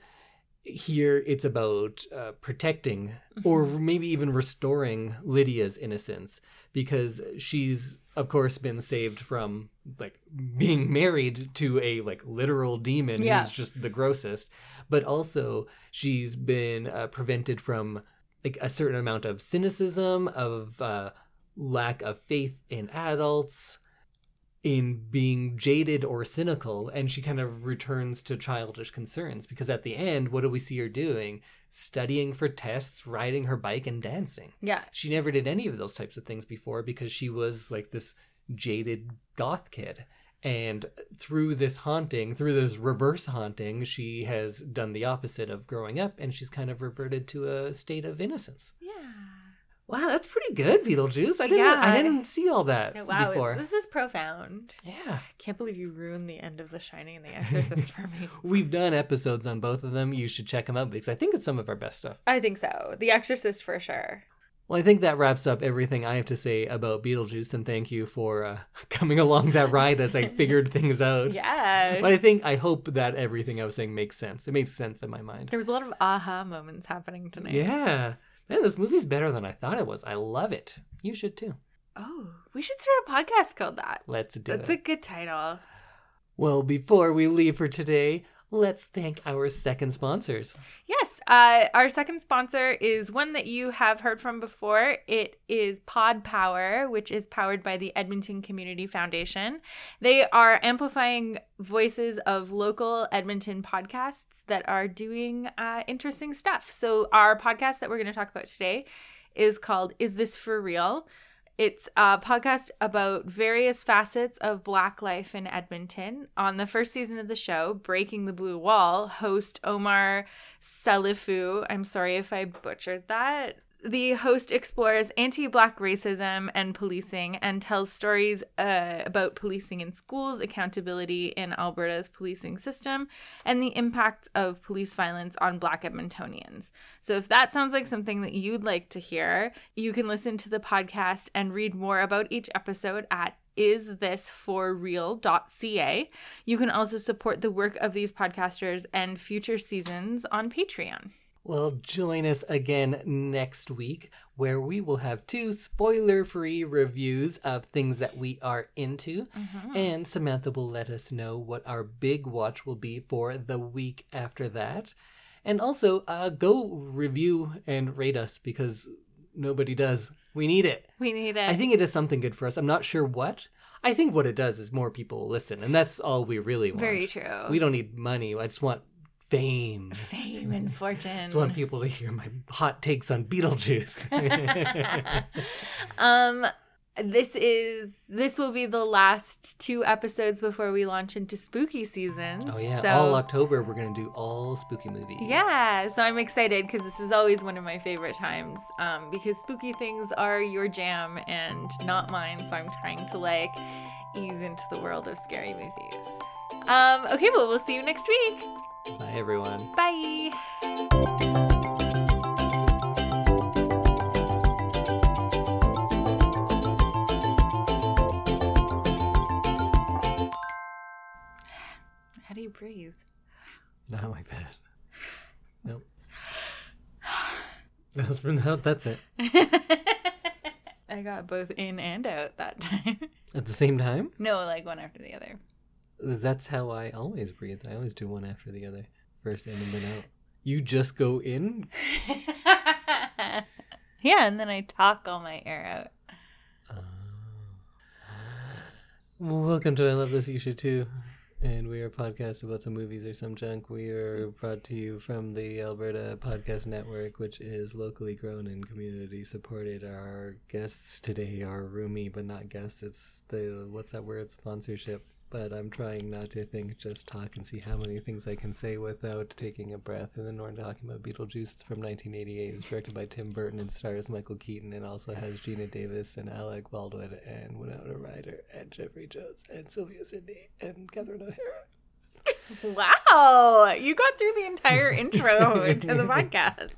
here it's about uh, protecting or maybe even restoring Lydia's innocence because she's of course been saved from like being married to a like literal demon Yeah. who's just the grossest but also she's been uh, prevented from like a certain amount of cynicism of uh, lack of faith in adults in being jaded or cynical and she kind of returns to childish concerns because at the end what do we see her doing studying for tests riding her bike and dancing Yeah. she never did any of those types of things before because she was like this jaded goth kid and through this haunting through this reverse haunting she has done the opposite of growing up and she's kind of reverted to a state of innocence Yeah. Wow that's pretty good beetlejuice i didn't i didn't see all that Wow. before This is profound. yeah Can't believe you ruined the end of The Shining and The Exorcist for me. we've done episodes on both of them you should check them out because i think it's some of our best stuff I think so. The Exorcist for sure. Well, I think that wraps up everything I have to say about Beetlejuice, and thank you for uh, coming along that ride as I figured things out. Yeah. But I think, I hope that everything I was saying makes sense. It makes sense in my mind. There was a lot of aha moments happening tonight. Yeah. Man, this movie's better than I thought it was. I love it. You should too. Oh, we should start a podcast called that. Let's do That's it. That's a good title. Well, before we leave for today, let's thank our second sponsors. Yes, uh, our second sponsor is one that you have heard from before. It is Pod Power, which is powered by the Edmonton Community Foundation. They are amplifying voices of local Edmonton podcasts that are doing uh, interesting stuff. So, our podcast that we're going to talk about today is called Is This For Real? It's a podcast about various facets of Black life in Edmonton. On the first season of the show, Breaking the Blue Wall, host Omar Salifu, I'm sorry if I butchered that, the host explores anti black racism and policing and tells stories uh, about policing in schools, accountability in Alberta's policing system, and the impact of police violence on black Edmontonians. So, if that sounds like something that you'd like to hear, you can listen to the podcast and read more about each episode at isthisforreal.ca. You can also support the work of these podcasters and future seasons on Patreon. Well, join us again next week where we will have two spoiler free reviews of things that we are into. Mm-hmm. And Samantha will let us know what our big watch will be for the week after that. And also, uh, go review and rate us because nobody does. We need it. We need it. I think it does something good for us. I'm not sure what. I think what it does is more people listen, and that's all we really want. Very true. We don't need money. I just want fame. Fame and fortune. I just want people to hear my hot takes on Beetlejuice. um this is this will be the last two episodes before we launch into spooky season. oh yeah, So all October we're gonna do all spooky movies. yeah, so I'm excited because this is always one of my favorite times. Um, because spooky things are your jam and not mine, so I'm trying to like ease into the world of scary movies. Um, okay, well we'll see you next week. Bye everyone. Bye. How do you breathe? Not like that. Nope. That's no, that's it. I got both in and out that time. At the same time? no, like one after the other. That's how I always breathe. I always do one after the other. First in and then out. You just go in? yeah, and then I talk all my air out. Ah. Welcome to I Love This You Should Too. And we are a podcast about some movies or some junk. We are brought to you from the Alberta Podcast Network, which is locally grown and community supported. Our guests today are Rumi, but not guests. It's the, what's that word? Sponsorship. But I'm trying not to think, just talk and see how many things I can say without taking a breath. And then we're talking about Beetlejuice. It's from 1988. It's directed by Tim Burton and stars Michael Keaton and also has Geena Davis and Alec Baldwin and Winona Ryder and Jeffrey Jones and Sylvia Sidney and Catherine. Wow, you got through the entire intro to the podcast.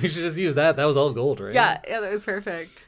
We should just use that. That was all gold, right? Yeah, yeah, that was perfect.